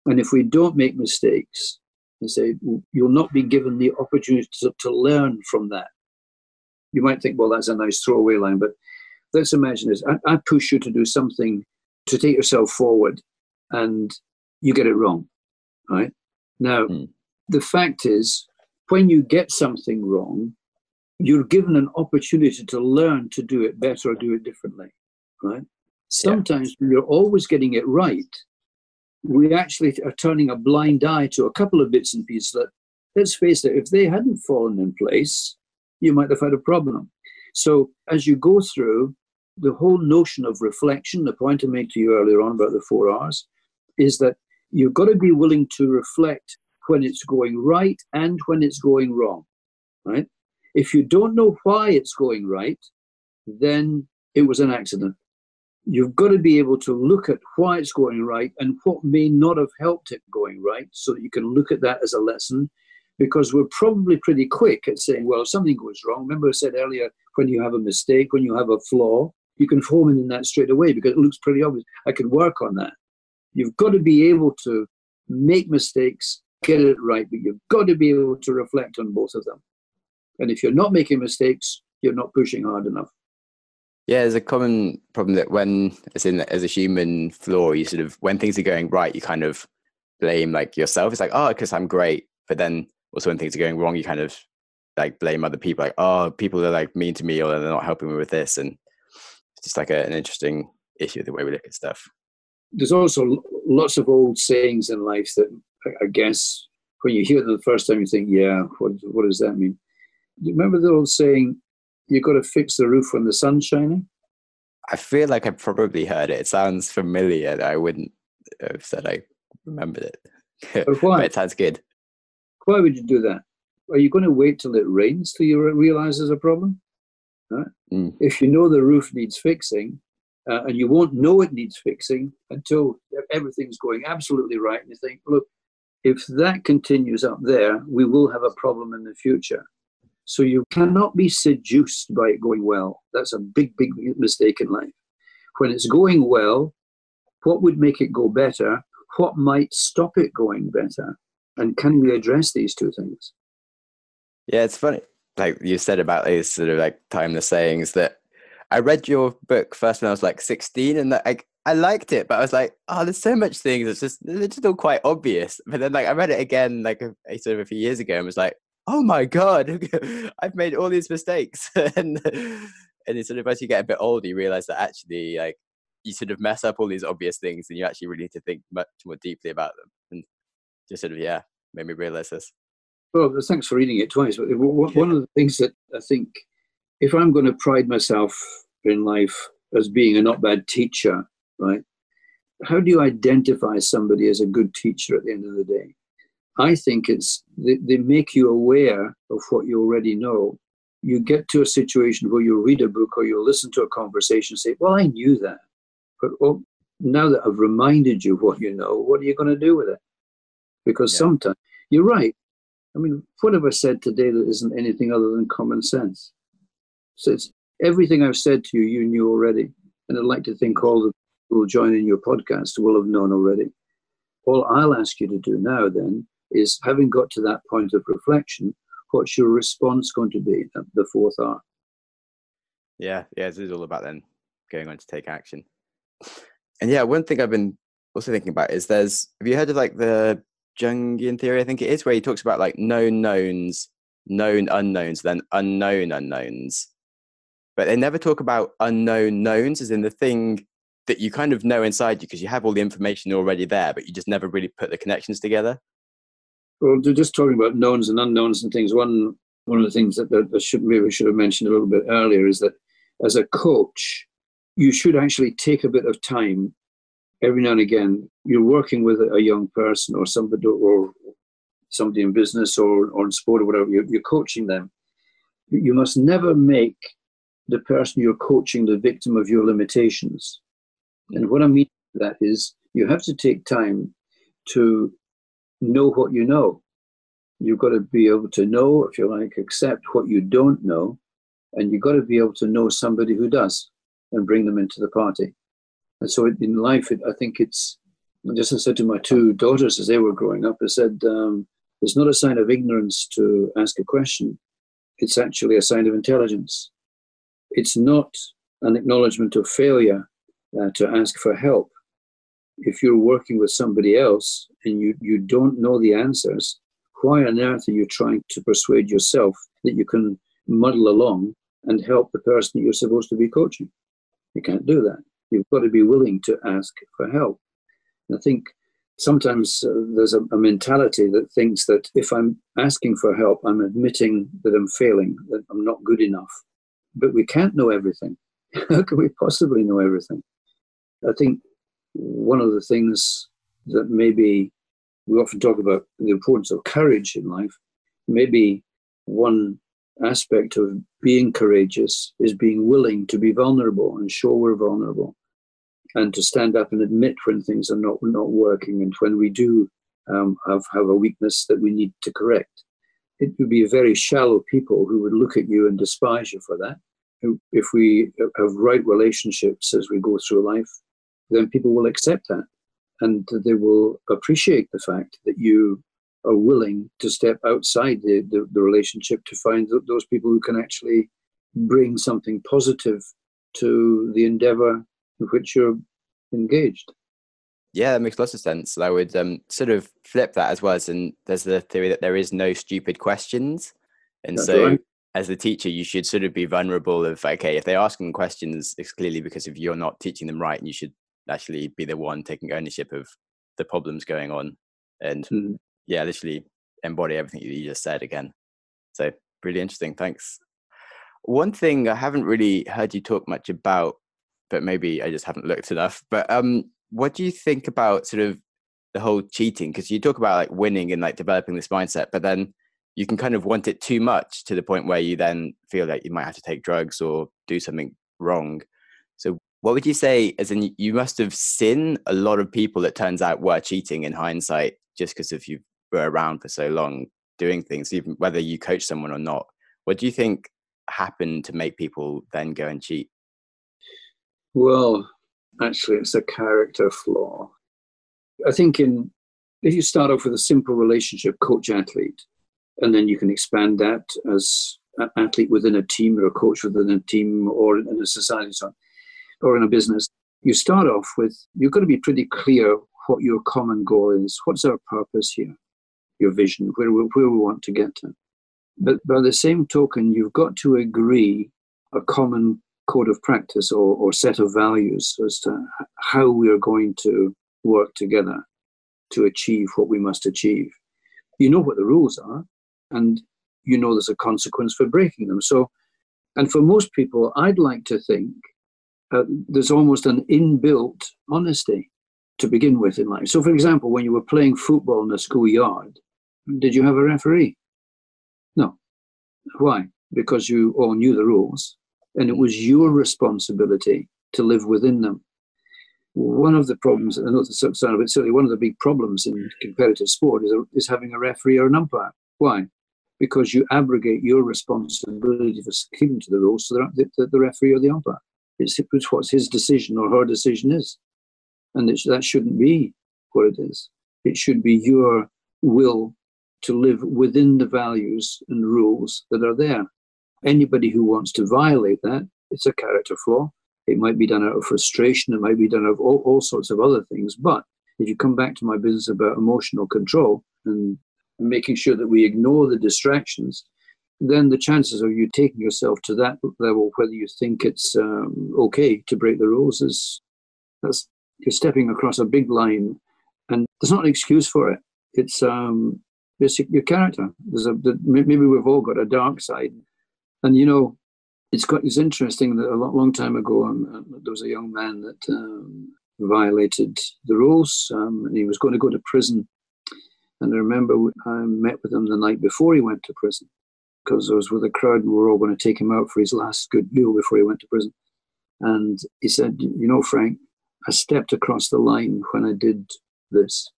And if we don't make mistakes, and say you'll not be given the opportunity to, to learn from that. You might think, well, that's a nice throwaway line, but let's imagine this. I, I push you to do something to take yourself forward, and you get it wrong, right? Now, mm. the fact is, when you get something wrong, you're given an opportunity to learn to do it better or do it differently, right? Sometimes yeah. you're always getting it right, we actually are turning a blind eye to a couple of bits and pieces that, let's face it, if they hadn't fallen in place, you might have had a problem. So as you go through, the whole notion of reflection, the point I made to you earlier on about the four R's, is that you've got to be willing to reflect when it's going right and when it's going wrong, right? If you don't know why it's going right, then it was an accident you've got to be able to look at why it's going right and what may not have helped it going right so that you can look at that as a lesson. Because we're probably pretty quick at saying well if something goes wrong remember i said earlier when you have a mistake when you have a flaw you can home in that straight away because it looks pretty obvious. I can work on that. You've got to be able to make mistakes get it right but you've got to be able to reflect on both of them. And if you're not making mistakes you're not pushing hard enough yeah, there's a common problem that when, as in as a human flaw, you sort of when things are going right, you kind of blame like yourself. It's like, oh, because I'm great. But then also when things are going wrong, you kind of like blame other people, like, oh, people are like mean to me or they're not helping me with this, and it's just like a, an interesting issue the way we look at stuff. There's also lots of old sayings in life that I guess when you hear them the first time, you think, yeah, what what does that mean? Do you remember the old saying, you've got to fix the roof when the sun's shining? I feel like I probably heard it. It sounds familiar. I wouldn't have said I remembered it. <laughs> But why? but it sounds good. Why would you do that? Are you going to wait till it rains till you realize there's a problem? Right? Mm. If you know the roof needs fixing, uh, and you won't know it needs fixing until everything's going absolutely right, and you think, look, if that continues up there, we will have a problem in the future. So you cannot be seduced by it going well. That's a big, big mistake in life. when it's going well, what would make it go better? What might stop it going better? And can we address these two things? Yeah, it's funny. Like you said about these sort of like timeless sayings that I read your book first when I was like 16 and that like I liked it, but I was like, oh, there's so much things. It's just it's just all quite obvious. But then like I read it again like a, a sort of a few years ago and was like, oh my god, <laughs> I've made all these mistakes. <laughs> and and it's sort of as you get a bit older, you realize that actually like you sort of mess up all these obvious things, and you actually really need to think much more deeply about them. And just sort of yeah, made me realize this. Well, thanks for reading it twice. But uh, one of the things that I think, if I'm going to pride myself in life as being a not bad teacher, right? How do you identify somebody as a good teacher at the end of the day? I think it's they, they make you aware of what you already know. You get to a situation where you read a book or you listen to a conversation and say, Well, I knew that. But well, now that I've reminded you what you know, what are you going to do with it? Because yeah. sometimes you're right. I mean, what have I said today that isn't anything other than common sense? So it's everything I've said to you, you knew already. And I'd like to think all the people who join in your podcast will have known already. All I'll ask you to do now then is having got to that point of reflection, what's your response going to be at the fourth R? Yeah, yeah, this is all about then going on to take action. And yeah, one thing I've been also thinking about is there's have you heard of like the Jungian theory, I think it is, where he talks about like known knowns, known unknowns, then unknown unknowns. But they never talk about unknown knowns as in the thing that you kind of know inside you because you have all the information already there, but you just never really put the connections together. Well, just talking about knowns and unknowns and things, one one of the things that, that, should maybe should have mentioned a little bit earlier is that as a coach, you should actually take a bit of time every now and again. You're working with a young person or somebody or somebody in business or, in sport or whatever, you're, you're coaching them. You must never make the person you're coaching the victim of your limitations. And what I mean by that is you have to take time to know what you know. You've got to be able to know, if you like, accept what you don't know, and you've got to be able to know somebody who does and bring them into the party. And so in life, it, I think it's just I said to my two daughters as they were growing up, I said, um, it's not a sign of ignorance to ask a question. It's actually a sign of intelligence. It's not an acknowledgement of failure uh, to ask for help if you're working with somebody else and you, you don't know the answers, why on earth are you trying to persuade yourself that you can muddle along and help the person that you're supposed to be coaching? You can't do that. You've got to be willing to ask for help. And I think sometimes uh, there's a, a, mentality that thinks that if I'm asking for help, I'm admitting that I'm failing, that I'm not good enough. But we can't know everything. <laughs> How can we possibly know everything? I think one of the things that maybe we often talk about the importance of courage in life. Maybe one aspect of being courageous is being willing to be vulnerable and show we're vulnerable and to stand up and admit when things are not, not working and when we do um, have, have a weakness that we need to correct. It would be very shallow people who would look at you and despise you for that. If we have right relationships as we go through life, then people will accept that and they will appreciate the fact that you are willing to step outside the, the, the relationship to find th- those people who can actually bring something positive to the endeavor in which you're engaged. Yeah, that makes lots of sense. I would um, sort of flip that as well as, and there's the theory that there is no stupid questions. And That's so, right. as a teacher, you should sort of be vulnerable of, okay, if they're asking questions, it's clearly because if you're not teaching them right, and you should actually be the one taking ownership of the problems going on and mm. yeah literally embody everything you just said again. So really interesting thanks. One thing i haven't really heard you talk much about but maybe i just haven't looked enough but um what do you think about sort of the whole cheating? Because you talk about like winning and like developing this mindset but then you can kind of want it too much to the point where you then feel like you might have to take drugs or do something wrong. So what would you say? As in, you must have seen a lot of people that turns out were cheating in hindsight, just because if you were around for so long doing things, even whether you coach someone or not. What do you think happened to make people then go and cheat? Well, actually it's a character flaw. I think in if you start off with a simple relationship coach athlete, and then you can expand that as an athlete within a team or a coach within a team or in a society so or in a business, you start off with you've got to be pretty clear what your common goal is. What's our purpose here? Your vision, where we, where we want to get to. But by the same token, you've got to agree a common code of practice or, or set of values as to how we are going to work together to achieve what we must achieve. You know what the rules are, and you know there's a consequence for breaking them. So, and for most people, I'd like to think uh, there's almost an inbuilt honesty to begin with in life. So, for example, when you were playing football in a schoolyard, did you have a referee? No. Why? Because you all knew the rules and it was your responsibility to live within them. One of the problems, I know it's sound a bit silly, one of the big problems in competitive sport is, is having a referee or an umpire. Why? Because you abrogate your responsibility for keeping to the rules to the, the, the referee or the umpire. It's, it's what his decision or her decision is. And that shouldn't be what it is. It should be your will to live within the values and rules that are there. Anybody who wants to violate that, it's a character flaw. It might be done out of frustration, it might be done out of all, all sorts of other things. But if you come back to my business about emotional control and making sure that we ignore the distractions, then the chances of you taking yourself to that level, whether you think it's um, okay to break the rules, is that's you're stepping across a big line, and there's not an excuse for it. It's um, basic your character. There's a maybe we've all got a dark side, and you know, it's got it's interesting that a long, time ago um, uh, there was a young man that um, violated the rules, um, and he was going to go to prison. And I remember I met with him the night before he went to prison because I was with a crowd and we were all going to take him out for his last good meal before he went to prison. And he said, "You know, Frank, I stepped across the line when I did this.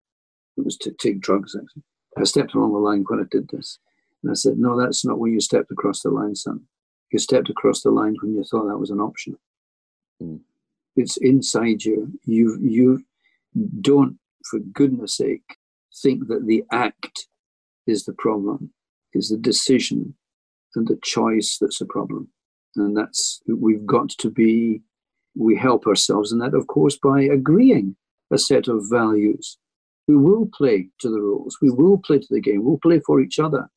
It was to take drugs, actually. I stepped along the line when I did this. And I said, No, that's not when you stepped across the line, son. You stepped across the line when you thought that was an option. Mm. It's inside you. You you don't, for goodness sake, think that the act is the problem. Is the decision and the choice that's a problem. And that's we've got to be we help ourselves in that, of course, by agreeing a set of values. We will play to the rules. We will play to the game. We'll play for each other.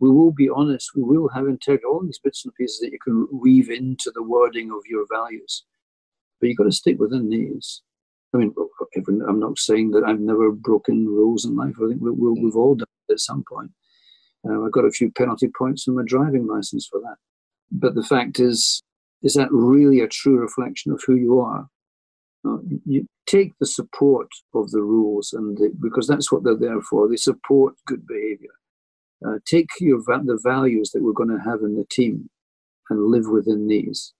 We will be honest. We will have integrity. All these bits and pieces that you can weave into the wording of your values. But you've got to stick within these. I mean, I'm not saying that I've never broken rules in life. I think we, we've all done it at some point. Uh, I've got a few penalty points in my driving license for that. But the fact is, is that really a true reflection of who you are? Uh, you take the support of the rules, and the, because that's what they're there for. They support good behavior. Uh, take your the values that we're going to have in the team, and live within these.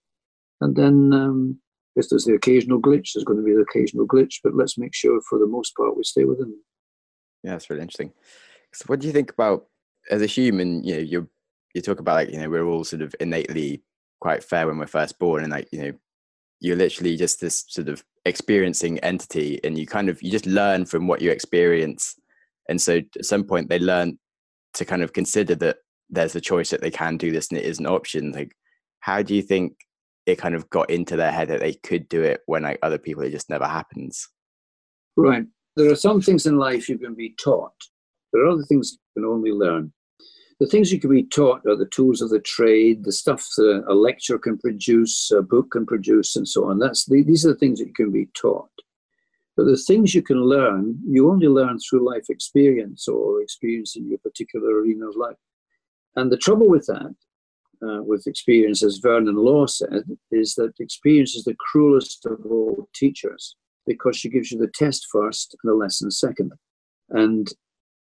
And then, um, if there's the occasional glitch, there's going to be the occasional glitch. But let's make sure, for the most part, we stay within. Yeah, that's really interesting. So, what do you think about as a human? You know, you you talk about like you know we're all sort of innately quite fair when we're first born and like you know you're literally just this sort of experiencing entity and you kind of you just learn from what you experience. And so at some point they learn to kind of consider that there's a choice that they can do this and it is an option. Like how do you think it kind of got into their head that they could do it when like other people it just never happens? Right. There are some things in life you can be taught. There are other things you can only learn the things you can be taught are the tools of the trade, the stuff that a lecture can produce, a book can produce, and so on. That's the, these are the things that you can be taught. But the things you can learn, you only learn through life experience or experience in your particular arena of life. And the trouble with that, uh, with experience, as Vernon Law said, is that experience is the cruelest of all teachers because she gives you the test first and the lesson second. And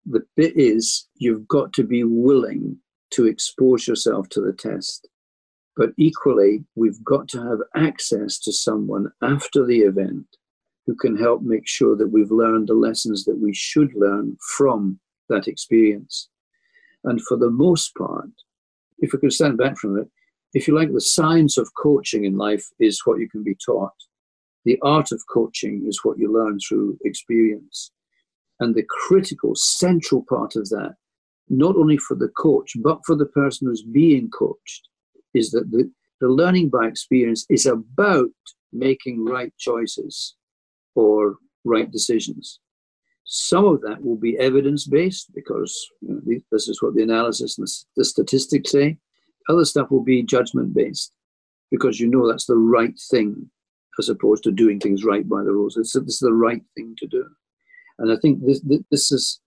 the bit is you've got to be willing to expose yourself to the test. But equally, we've got to have access to someone after the event who can help make sure that we've learned the lessons that we should learn from that experience. And for the most part, if we can stand back from it, if you like, the science of coaching in life is what you can be taught. The art of coaching is what you learn through experience. And the critical, central part of that, not only for the coach, but for the person who's being coached, is that the, the learning by experience is about making right choices or right decisions. Some of that will be evidence based because you know, this is what the analysis and the statistics say. Other stuff will be judgment based because you know that's the right thing as opposed to doing things right by the rules. It's, is the right thing to do. And I think this, this is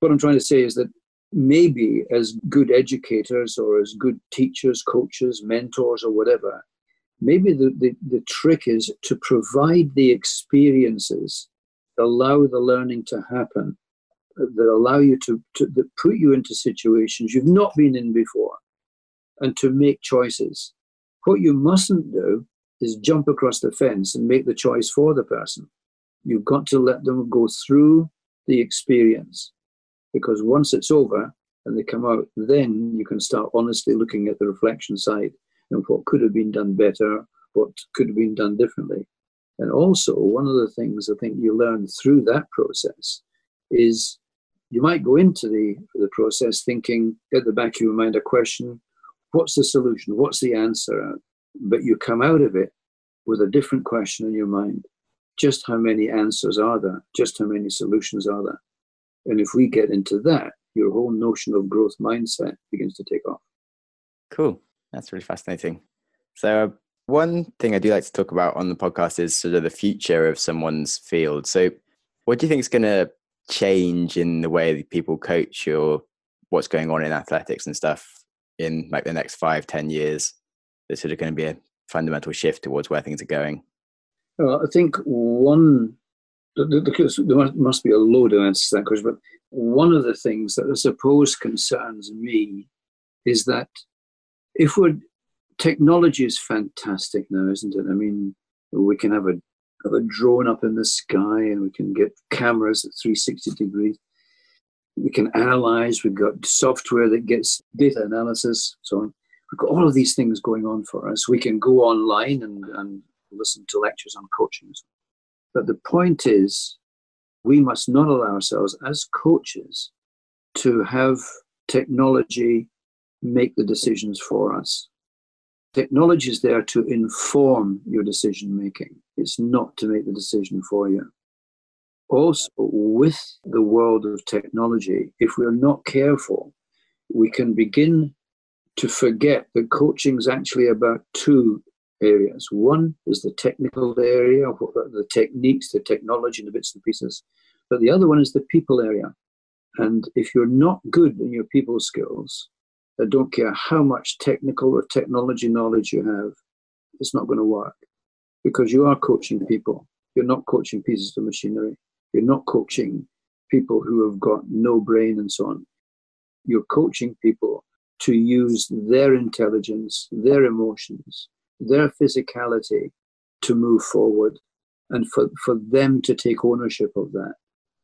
what I'm trying to say is that maybe as good educators or as good teachers, coaches, mentors, or whatever, maybe the, the, the trick is to provide the experiences allow the learning to happen, that allow you to, to that put you into situations you've not been in before, and to make choices. What you mustn't do is jump across the fence and make the choice for the person. You've got to let them go through the experience because once it's over and they come out, then you can start honestly looking at the reflection side and what could have been done better, what could have been done differently. And also, one of the things I think you learn through that process is you might go into the, the process thinking at the back of your mind a question what's the solution? What's the answer? But you come out of it with a different question in your mind. Just how many answers are there? Just how many solutions are there? And if we get into that, your whole notion of growth mindset begins to take off. Cool. That's really fascinating. So, uh, one thing I do like to talk about on the podcast is sort of the future of someone's field. So, what do you think is going to change in the way that people coach or what's going on in athletics and stuff in like the next five, ten years? There's sort of going to be a fundamental shift towards where things are going. Well, I think one there must be a load of answers to that question, but one of the things that I suppose concerns me is that if we're technology is fantastic now, isn't it? I mean, we can have a have a drone up in the sky and we can get cameras at 360 degrees. We can analyze, we've got software that gets data analysis, so on. We've got all of these things going on for us. We can go online and, and listen to lectures on coaching. But the point is, we must not allow ourselves as coaches to have technology make the decisions for us. Technology is there to inform your decision making, it's not to make the decision for you. Also, with the world of technology, if we're not careful, we can begin to forget that coaching is actually about two areas. One is the technical area, the techniques, the technology, and the bits and pieces. But the other one is the people area. And if you're not good in your people skills, I don't care how much technical or technology knowledge you have, it's not going to work because you are coaching people. You're not coaching pieces of machinery. You're not coaching people who have got no brain and so on. You're coaching people to use their intelligence, their emotions, their physicality to move forward and for, for them to take ownership of that.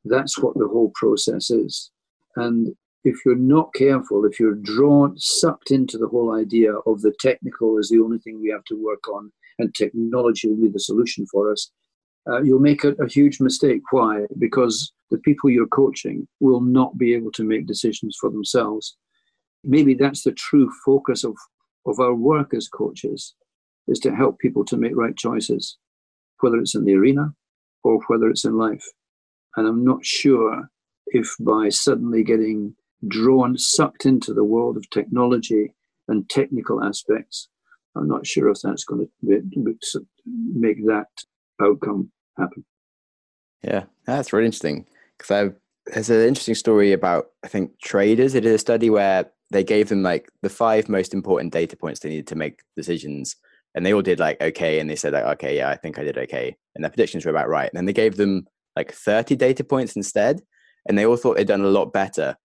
That's what the whole process is. And if you're not careful, if you're drawn, sucked into the whole idea of the technical is the only thing we have to work on and technology will be the solution for us, uh, you'll make a, a huge mistake. Why? Because the people you're coaching will not be able to make decisions for themselves. Maybe that's the true focus of, of our work as coaches, is to help people to make right choices, whether it's in the arena or whether it's in life. And I'm not sure if by suddenly getting drawn, sucked into the world of technology and technical aspects. I'm not sure if that's going to make that outcome happen. Yeah, that's really interesting because there's an interesting story about I think traders. They did a study where they gave them like the five most important data points they needed to make decisions, and they all did like okay, and they said like okay, yeah, I think I did okay, and their predictions were about right. And then they gave them like 30 data points instead, and they all thought they'd done a lot better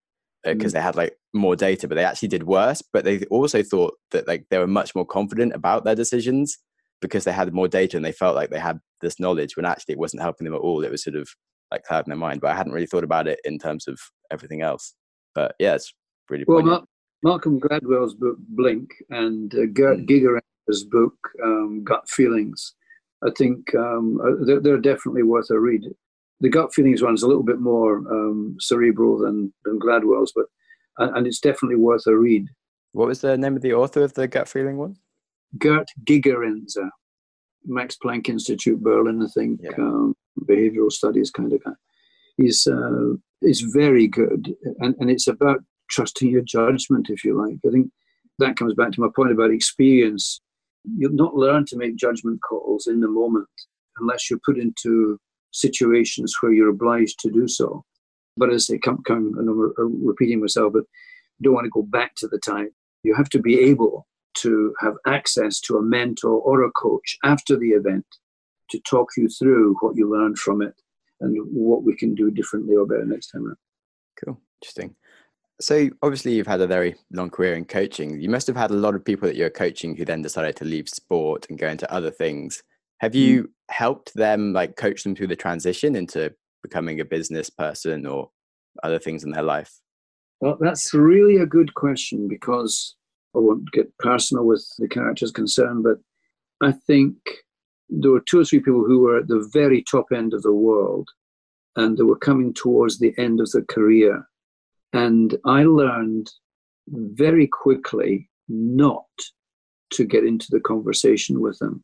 because uh, mm. they had like more data, but they actually did worse. But they also thought that like they were much more confident about their decisions because they had more data and they felt like they had this knowledge when actually it wasn't helping them at all. It was sort of like clouding their mind. But I hadn't really thought about it in terms of everything else. But yeah, it's really well. Malcolm Gladwell's book Blink and uh, Gert mm. Giger's book um, Gut Feelings I think um, uh, they're, they're, definitely worth a read. The gut feelings one is a little bit more um, cerebral than, than Gladwell's, but and it's definitely worth a read. What was the name of the author of the gut feeling one? Gert Gigerenzer, Max Planck Institute, Berlin, I think, yeah. um, behavioral studies kind of guy. He's uh, is very good, and, and it's about trusting your judgment, if you like. I think that comes back to my point about experience. You'll not learn to make judgment calls in the moment unless you're put into situations where you're obliged to do so. But as I come, come and I'm uh, repeating myself, but don't want to go back to the time. You have to be able to have access to a mentor or a coach after the event to talk you through what you learned from it and what we can do differently or better next time around. Cool. Interesting. So obviously you've had a very long career in coaching. You must have had a lot of people that you're coaching who then decided to leave sport and go into other things. Have you mm. helped them like coach them through the transition into becoming a business person or other things in their life? Well, that's really a good question because I won't get personal with the characters concerned, but I think there were two or three people who were at the very top end of the world and they were coming towards the end of their career. And I learned very quickly not to get into the conversation with them.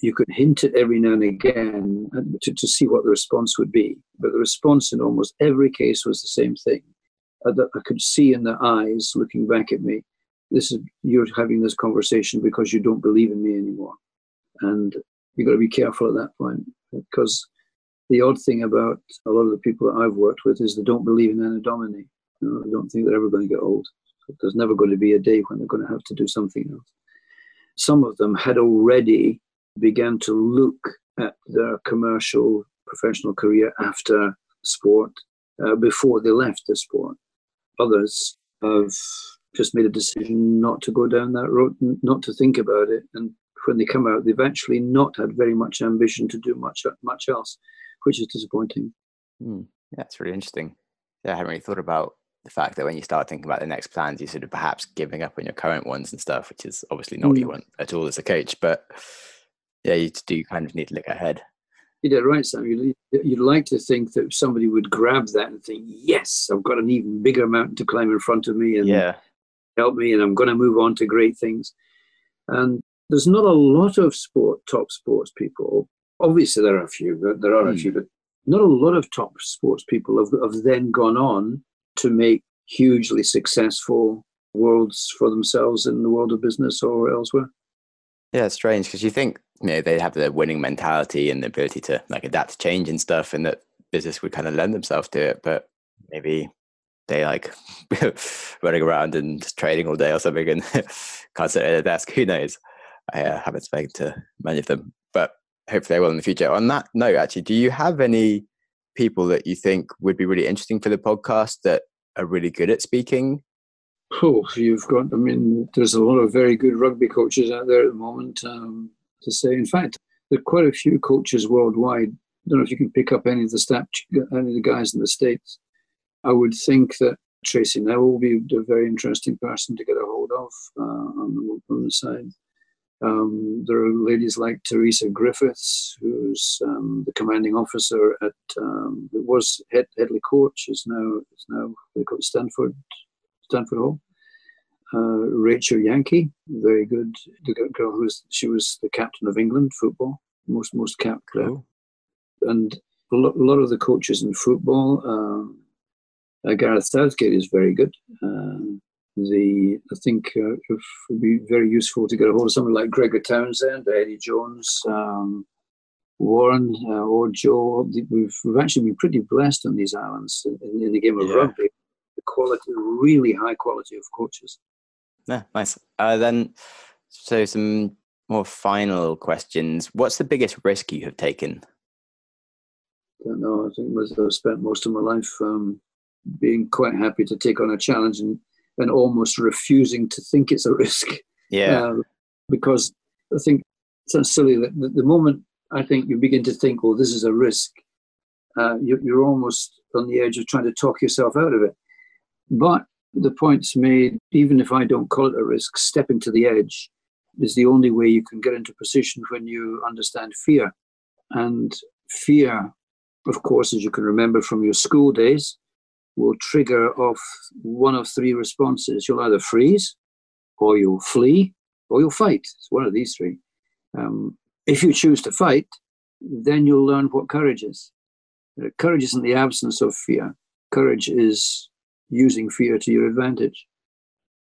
You could hint it every now and again uh, to, to see what the response would be, but the response in almost every case was the same thing. Uh, I, I could see in their eyes looking back at me, this is you're having this conversation because you don't believe in me anymore. And you've got to be careful at that point because the odd thing about a lot of the people that I've worked with is they don't believe in Anno Domini. You know, they don't think they're ever going to get old. There's never going to be a day when they're going to have to do something else. Some of them had already began to look at their commercial professional career after sport uh, before they left the sport. Others have just made a decision not to go down that road, not to think about it. And when they come out, they've actually not had very much ambition to do much much else, which is disappointing. Mm, yeah, that's really interesting. Yeah, I hadn't really thought about the fact that when you start thinking about the next plans, you sort of perhaps giving up on your current ones and stuff, which is obviously not mm. what you hmm. want at all as a coach. But yeah, you do kind of need to look ahead. You did right, Sam. You'd, you'd like to think that somebody would grab that and think, yes, I've got an even bigger mountain to climb in front of me. And yeah help me and I'm going to move on to great things. And there's not a lot of sport, top sports people. Obviously, there are a few, but there are mm. a hmm. few, but not a lot of top sports people have, have then gone on to make hugely successful worlds for themselves in the world of business or elsewhere. Yeah, it's strange because you think you know they have the winning mentality and the ability to like adapt to change and stuff, and that business would kind of lend themselves to it. But maybe they like <laughs> running around and trading all day or something and <laughs> can't sit at a desk. Who knows? I uh, haven't spoken to many of them, but hopefully I will in the future. On that note, actually, do you have any people that you think would be really interesting for the podcast that are really good at speaking? Oh, you've got, I mean, there's a lot of very good rugby coaches out there at the moment um, to say. In fact, there are quite a few coaches worldwide. I don't know if you can pick up any of the stat, any of the guys in the States I would think that Tracey Neville will be a very interesting person to get a hold of uh, on, the, on the side. Um, there are ladies like Teresa Griffiths, who's um, the commanding officer at um, it was head, Headley Court, She's now is now they call it Stanford Stanford Hall. Uh, Rachel Yankey, very good. The girl who's she was the captain of England football, most most cap player, and a lot, a lot, of the coaches in football. Um, uh, Gareth Southgate is very good. Uh, the I think uh, it would be very useful to get a hold of someone like Gregor Townsend, Eddie Jones, um, Warren, uh, or Joe. We've, we've actually been pretty blessed on these islands in, in the game of yeah. rugby. The quality, really high quality of coaches. Yeah, nice. Uh, then, so some more final questions. What's the biggest risk you have taken? I don't know. I think I've spent most of my life um, being quite happy to take on a challenge and, and almost refusing to think it's a risk. Yeah. Uh, <laughs> because I think it sounds silly that the, moment I think you begin to think, well, this is a risk, uh, you, you're almost on the edge of trying to talk yourself out of it. But the point's made, even if I don't call it a risk, stepping to the edge is the only way you can get into position when you understand fear. And fear, of course, as you can remember from your school days, will trigger off one of three responses. You'll either freeze, or you'll flee, or you'll fight. It's one of these three. Um, if you choose to fight, then you'll learn what courage is. Uh, courage isn't the absence of fear. Courage is using fear to your advantage.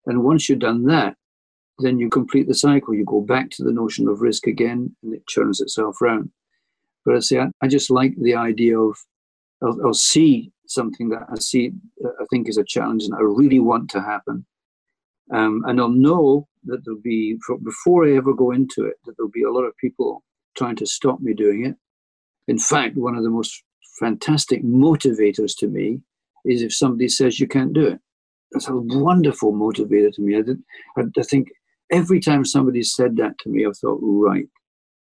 And once you've done that, then you complete the cycle. You go back to the notion of risk again, and it turns itself round. But I say, I, I just like the idea of, I'll, I'll, see something that I see, I think is a challenge, and I really want to happen. Um, and I'll know that there'll be, before I ever go into it, that there'll be a lot of people trying to stop me doing it. In fact, one of the most fantastic motivators to me is if somebody says you can't do it. That's a wonderful motivator to me. I, I, I think every time somebody said that to me, I thought, right.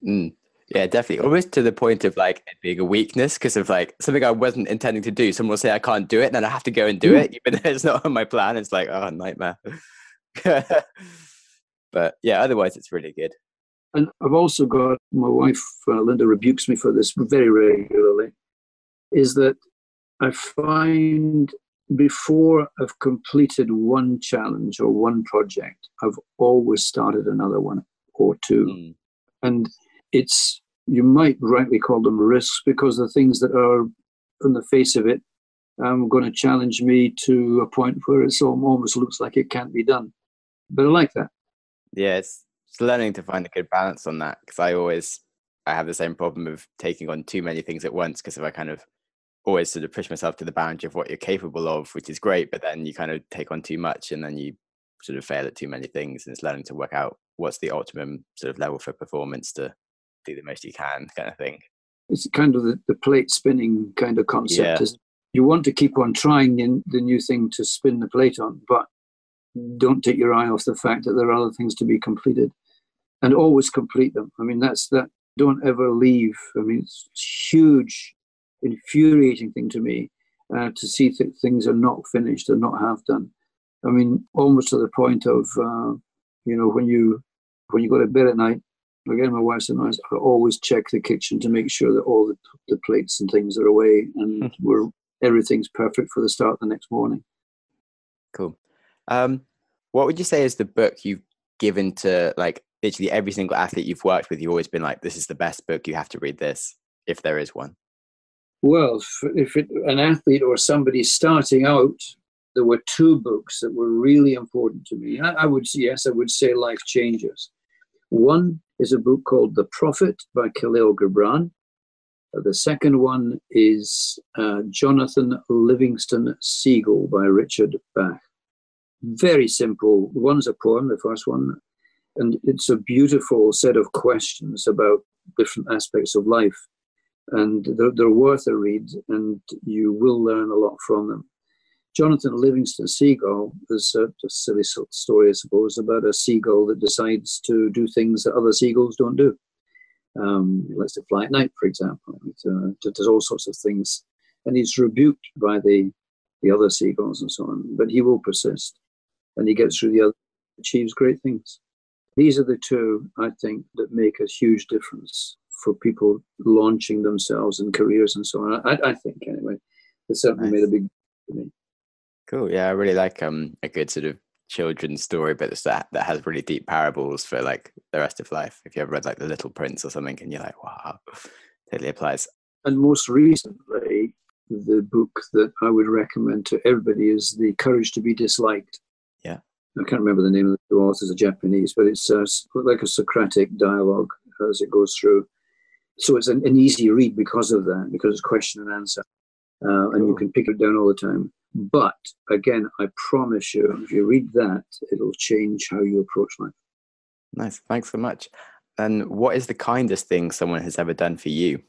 Mm. Yeah, definitely. Almost to the point of like it being a weakness because of like something I wasn't intending to do. Someone will say I can't do it, and then I have to go and do mm. it, even though it's not on my plan. It's like, oh, nightmare. <laughs> but yeah, otherwise, it's really good. And I've also got my wife, uh, Linda, rebukes me for this very regularly. Is that I find before I've completed one challenge or one project, I've always started another one or two. Mm. And it's, you might rightly call them risks because the things that are on the face of it um, going to challenge me to a point where it almost looks like it can't be done. But I like that. Yeah, it's, it's learning to find a good balance on that because I always I have the same problem of taking on too many things at once because if I kind of always sort of push myself to the boundary of what you're capable of, which is great, but then you kind of take on too much and then you sort of fail at too many things. And it's learning to work out what's the optimum sort of level for performance to do the most you can, kind of thing. It's kind of the, the plate spinning kind of concept. Yeah. You want to keep on trying in the new thing to spin the plate on, but don't take your eye off the fact that there are other things to be completed and always complete them. I mean, that's that. Don't ever leave. I mean, it's huge infuriating thing to me uh, to see that things are not finished and not half done. I mean, almost to the point of, uh, you know, when you when you go to bed at night, again, my wife's and I, always check the kitchen to make sure that all the, the plates and things are away and <laughs> we're everything's perfect for the start the next morning. Cool. Um, what would you say is the book you've given to like literally every single athlete you've worked with? You've always been like, this is the best book. You have to read this, if there is one. Well, if it, an athlete or somebody starting out, there were two books that were really important to me. I, I would yes, I would say life changers. One is a book called The Prophet by Kahlil Gibran. Uh, the second one is uh, Jonathan Livingston Seagull by Richard Bach. Very simple. One's a poem, the first one, and it's a beautiful set of questions about different aspects of life and they're, they're, worth a read, and you will learn a lot from them. Jonathan Livingston Seagull is a, a silly story, I suppose, about a seagull that decides to do things that other seagulls don't do. Um, he likes to fly at night, for example. It, uh, does all sorts of things, and he's rebuked by the the other seagulls and so on. But he will persist, and he gets through the other, achieves great things. These are the two I think that make a huge difference for people launching themselves in careers and so on. I, I think anyway, it certainly nice. made a big for me. Cool. Yeah, I really like um a good sort of children's story, but that that has really deep parables for like the rest of life. If you ever read like The Little Prince or something, and you're like, wow, totally applies. And most recently, the book that I would recommend to everybody is The Courage to Be Disliked. Yeah. I can't remember the name of the author, it's a Japanese, but it's uh, like a Socratic dialogue as it goes through so it's an, an, easy read because of that, because it's question and answer, uh, and you can pick it down all the time. But again, I promise you, if you read that, it'll change how you approach life. Nice, thanks so much. And what is the kindest thing someone has ever done for you?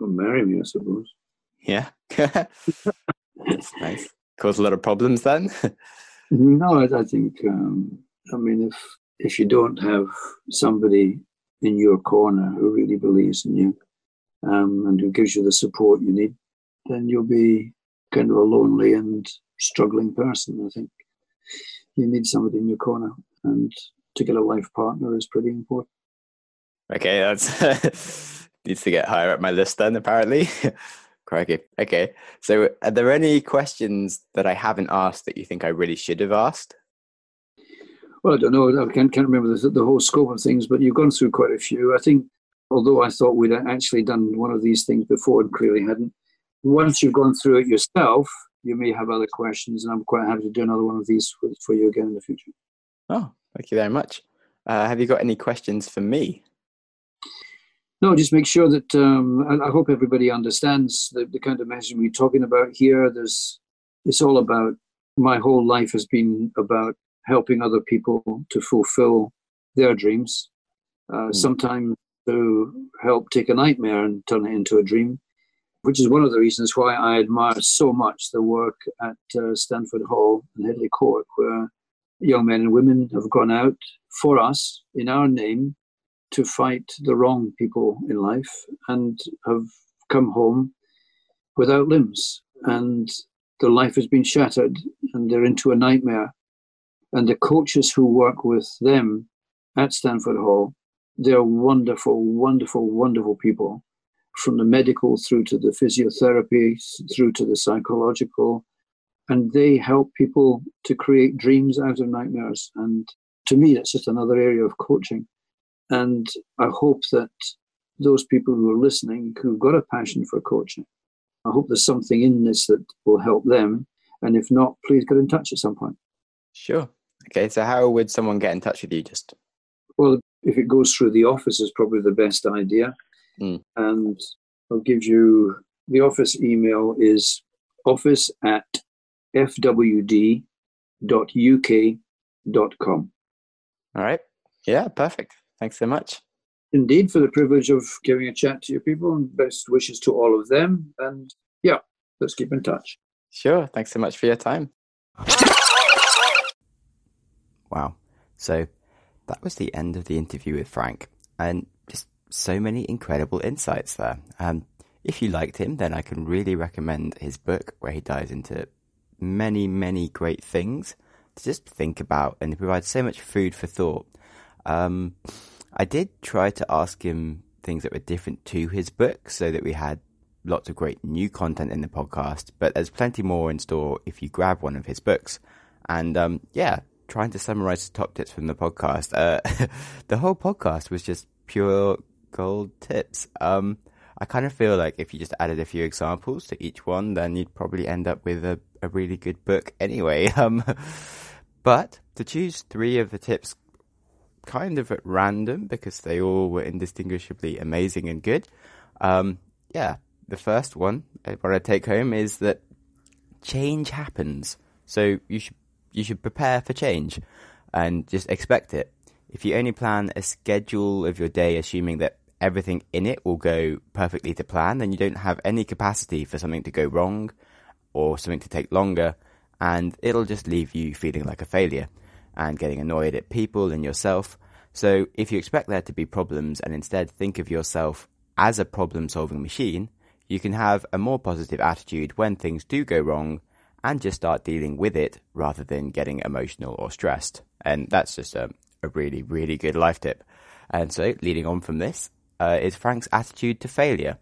Well, marry me, I suppose. Yeah, <laughs> that's nice. Cause a lot of problems then. <laughs> no, I, I think. Um, I mean, if if you don't have somebody in your corner who really believes in you um, and who gives you the support you need, then you'll be kind of a lonely and struggling person. I think you need somebody in your corner, and to get a life partner is pretty important. Okay, that's <laughs> needs to get higher up my list then. Apparently, <laughs> crikey. Okay, so are there any questions that I haven't asked that you think I really should have asked? Well, I don't know. I can't, can't remember the, the whole scope of things, but you've gone through quite a few. I think, although I thought we'd actually done one of these things before and clearly hadn't, once you've gone through it yourself, you may have other questions, and I'm quite happy to do another one of these for, for you again in the future. Oh, thank you very much. Uh, have you got any questions for me? No, just make sure that um, I, hope everybody understands the, the kind of message we're talking about here. There's, it's all about. My whole life has been about helping other people to fulfill their dreams. Uh, mm. Sometimes to help take a nightmare and turn it into a dream, which is one of the reasons why I admire so much the work at uh, Stanford Hall and Headley Court, where young men and women have gone out for us in our name to fight the wrong people in life and have come home without limbs. And their life has been shattered and they're into a nightmare. And the coaches who work with them at stanford hall they're wonderful wonderful wonderful people from the medical through to the physiotherapy through to the psychological and they help people to create dreams out of nightmares and to me that's just another area of coaching and I hope that those people who are listening who've got a passion for coaching, I hope there's something in this that will help them. And if not, please get in touch at some point. Sure. Okay. So, how would someone get in touch with you? Just well, if it goes through the office, is probably the best idea. Mm. And I'll give you the office email is office at fwd.uk.com. All right. Yeah, perfect. Thanks so much. Indeed, for the privilege of giving a chat to your people, and best wishes to all of them. And yeah, let's keep in touch. Sure. Thanks so much for your time. Wow. So that was the end of the interview with Frank, and just so many incredible insights there. Um, if you liked him, then I can really recommend his book where he dives into many, many great things to just think about, and he provides so much food for thought. Um, I did try to ask him things that were different to his book so that we had lots of great new content in the podcast, but there's plenty more in store if you grab one of his books. And um, yeah, trying to summarize the top tips from the podcast. Uh, <laughs> the whole podcast was just pure gold tips. Um, I kind of feel like if you just added a few examples to each one, then you'd probably end up with a, a really good book anyway. <laughs> Um, but to choose three of the tips kind of at random because they all were indistinguishably amazing and good. Um, yeah, the first one, uh, I take home is that change happens. So you should you should prepare for change and just expect it. If you only plan a schedule of your day assuming that everything in it will go perfectly to plan, then you don't have any capacity for something to go wrong or something to take longer, and it'll just leave you feeling like a failure and getting annoyed at people and yourself. So if you expect there to be problems and instead think of yourself as a problem solving machine, you can have a more positive attitude when things do go wrong and just start dealing with it rather than getting emotional or stressed. And that's just a, a really, really good life tip. And so, leading on from this, uh, is Frank's attitude to failure.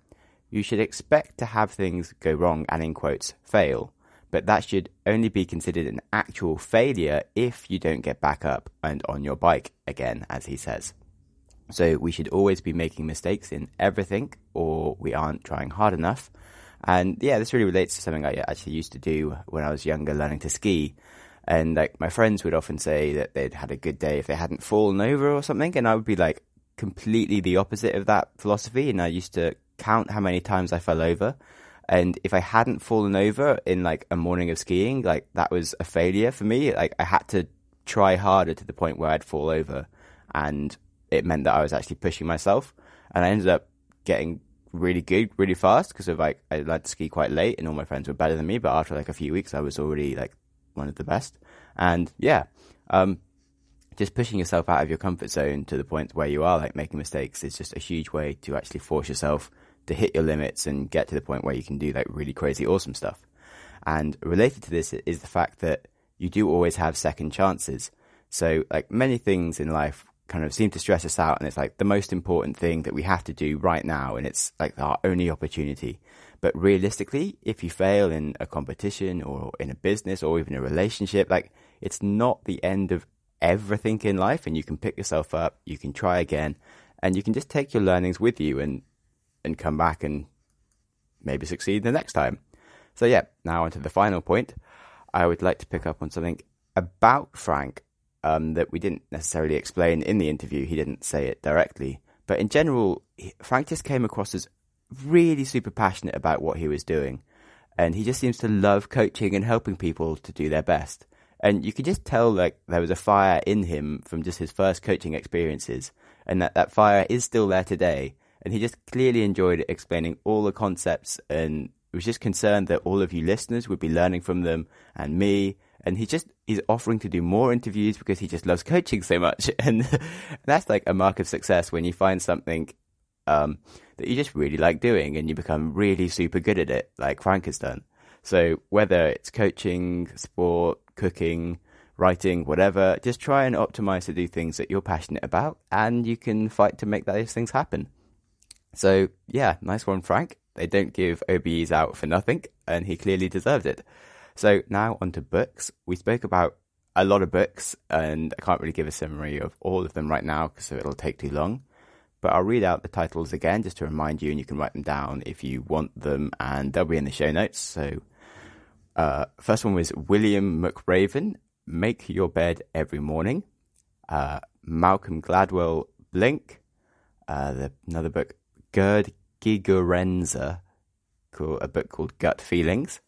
You should expect to have things go wrong and, in quotes, fail but that should only be considered an actual failure if you don't get back up and on your bike again, as he says. So we should always be making mistakes in everything, or we aren't trying hard enough. And yeah, this really relates to something I actually used to do when I was younger, learning to ski. And like my friends would often say that they'd had a good day if they hadn't fallen over or something, and I would be like completely the opposite of that philosophy. And I used to count how many times I fell over and if I hadn't fallen over in like a morning of skiing, like that was a failure for me. Like I had to try harder to the point where I'd fall over, and it meant that I was actually pushing myself. And I ended up getting really good really fast because of like I learned to ski quite late, and all my friends were better than me. But after like a few weeks, I was already like one of the best. And yeah, um, just pushing yourself out of your comfort zone to the point where you are like making mistakes is just a huge way to actually force yourself to hit your limits and get to the point where you can do like really crazy awesome stuff. And related to this is the fact that you do always have second chances. So, like many things in life kind of seem to stress us out, and it's like the most important thing that we have to do right now, and it's like our only opportunity. But realistically, if you fail in a competition or in a business or even a relationship, like it's not the end of everything in life, and you can pick yourself up, you can try again, and you can just take your learnings with you and and come back and maybe succeed the next time. So yeah, now onto the final point. I would like to pick up on something about Frank um, that we didn't necessarily explain in the interview. He didn't say it directly, but in general, Frank just came across as really super passionate about what he was doing. And he just seems to love coaching and helping people to do their best. And you could just tell like there was a fire in him from just his first coaching experiences and that that fire is still there today. And he just clearly enjoyed explaining all the concepts and was just concerned that all of you listeners would be learning from them and me. And he just he's offering to do more interviews because he just loves coaching so much. <laughs> And that's like a mark of success when you find something um, that you just really like doing and you become really super good at it, like Frank has done. So whether it's coaching, sport, cooking, writing, whatever, just try and optimize to do things that you're passionate about and you can fight to make those things happen. So yeah, nice one, Frank. They don't give OBEs out for nothing and he clearly deserved it. So now onto books. We spoke about a lot of books and I can't really give a summary of all of them right now because it'll take too long but I'll read out the titles again just to remind you, and you can write them down if you want them, and they'll be in the show notes. So, uh, first one was William McRaven, Make Your Bed Every Morning. Uh, Malcolm Gladwell, Blink. Uh, the, another book, Gerd Gigerenzer, called, a book called Gut Feelings.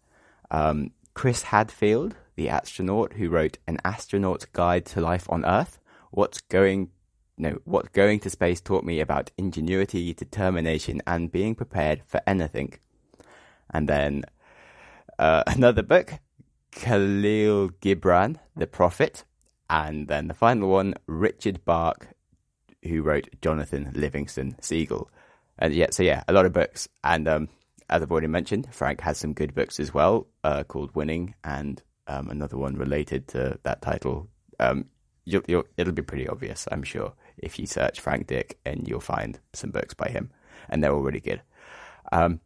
Um, Chris Hadfield, the astronaut who wrote An Astronaut's Guide to Life on Earth. What's going no, what going to space taught me about ingenuity, determination, and being prepared for anything. And then uh, <laughs> another book, Kahlil Gibran, The Prophet. And then the final one, Richard Bach, who wrote Jonathan Livingston Seagull. And yeah, so yeah, a lot of books. And um, as I've already mentioned, Frank has some good books as well, uh, called Winning, and um, another one related to that title. Um, you'll, you'll, it'll be pretty obvious, I'm sure if you search Frank Dick, and you'll find some books by him, and they're all really good. Um,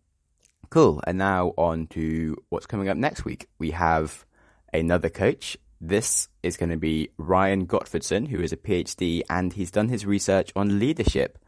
cool. And now on to what's coming up next week. We have another coach. This is going to be Ryan Gottfredson, who is a PhD, and he's done his research on leadership.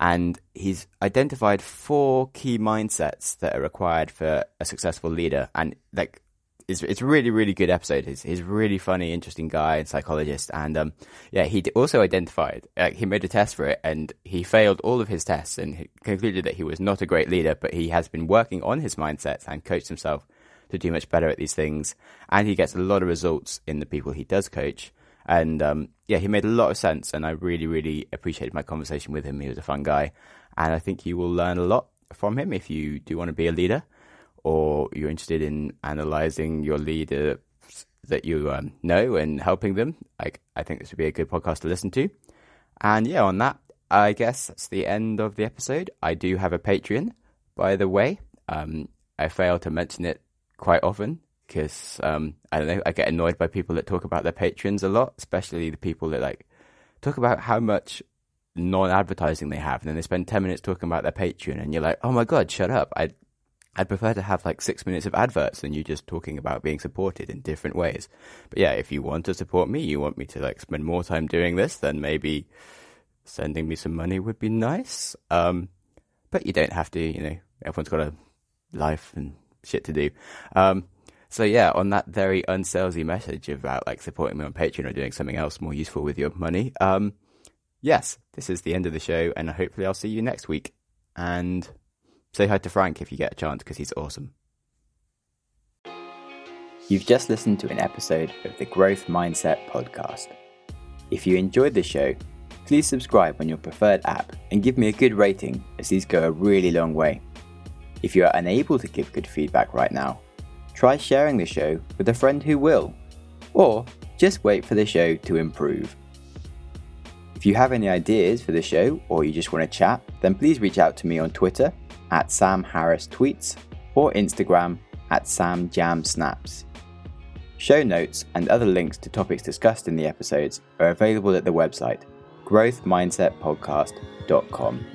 And he's identified four key mindsets that are required for a successful leader. And like it's it's really really good episode. He's he's a really funny, interesting guy and psychologist, and um, yeah, he also identified he made a test for it, and he failed all of his tests, and concluded that he was not a great leader, but he has been working on his mindset and coached himself to do much better at these things, and he gets a lot of results in the people he does coach, and um, yeah, he made a lot of sense, and I really really appreciated my conversation with him. He was a fun guy, and I think you will learn a lot from him if you do want to be a leader or you're interested in analyzing your leader that you um, know and helping them, like I think this would be a good podcast to listen to. And yeah, on that, I guess that's the end of the episode. I do have a Patreon, by the way. Um, I fail to mention it quite often because um, I don't know. I get annoyed by people that talk about their patrons a lot, especially the people that like talk about how much non-advertising they have, and then they spend ten minutes talking about their Patreon, and you're like, "Oh my god, shut up!" I I'd prefer to have like six minutes of adverts than you just talking about being supported in different ways. But yeah, if you want to support me, you want me to like spend more time doing this, then maybe sending me some money would be nice. Um, but you don't have to, you know, everyone's got a life and shit to do. Um, so yeah, on that very unsalesy message about like supporting me on Patreon or doing something else more useful with your money, um, yes, this is the end of the show and hopefully I'll see you next week. And Say hi to Frank if you get a chance because he's awesome. You've just listened to an episode of the Growth Mindset podcast. If you enjoyed the show, please subscribe on your preferred app and give me a good rating as these go a really long way. If you are unable to give good feedback right now, try sharing the show with a friend who will, or just wait for the show to improve. If you have any ideas for the show or you just want to chat, then please reach out to me on Twitter at Sam Harris Tweets or Instagram at Sam Jam Snaps. Show notes and other links to topics discussed in the episodes are available at the website growthmindsetpodcast.com.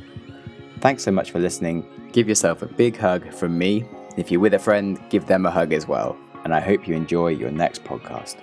Thanks so much for listening. Give yourself a big hug from me. If you're with a friend, give them a hug as well. And I hope you enjoy your next podcast.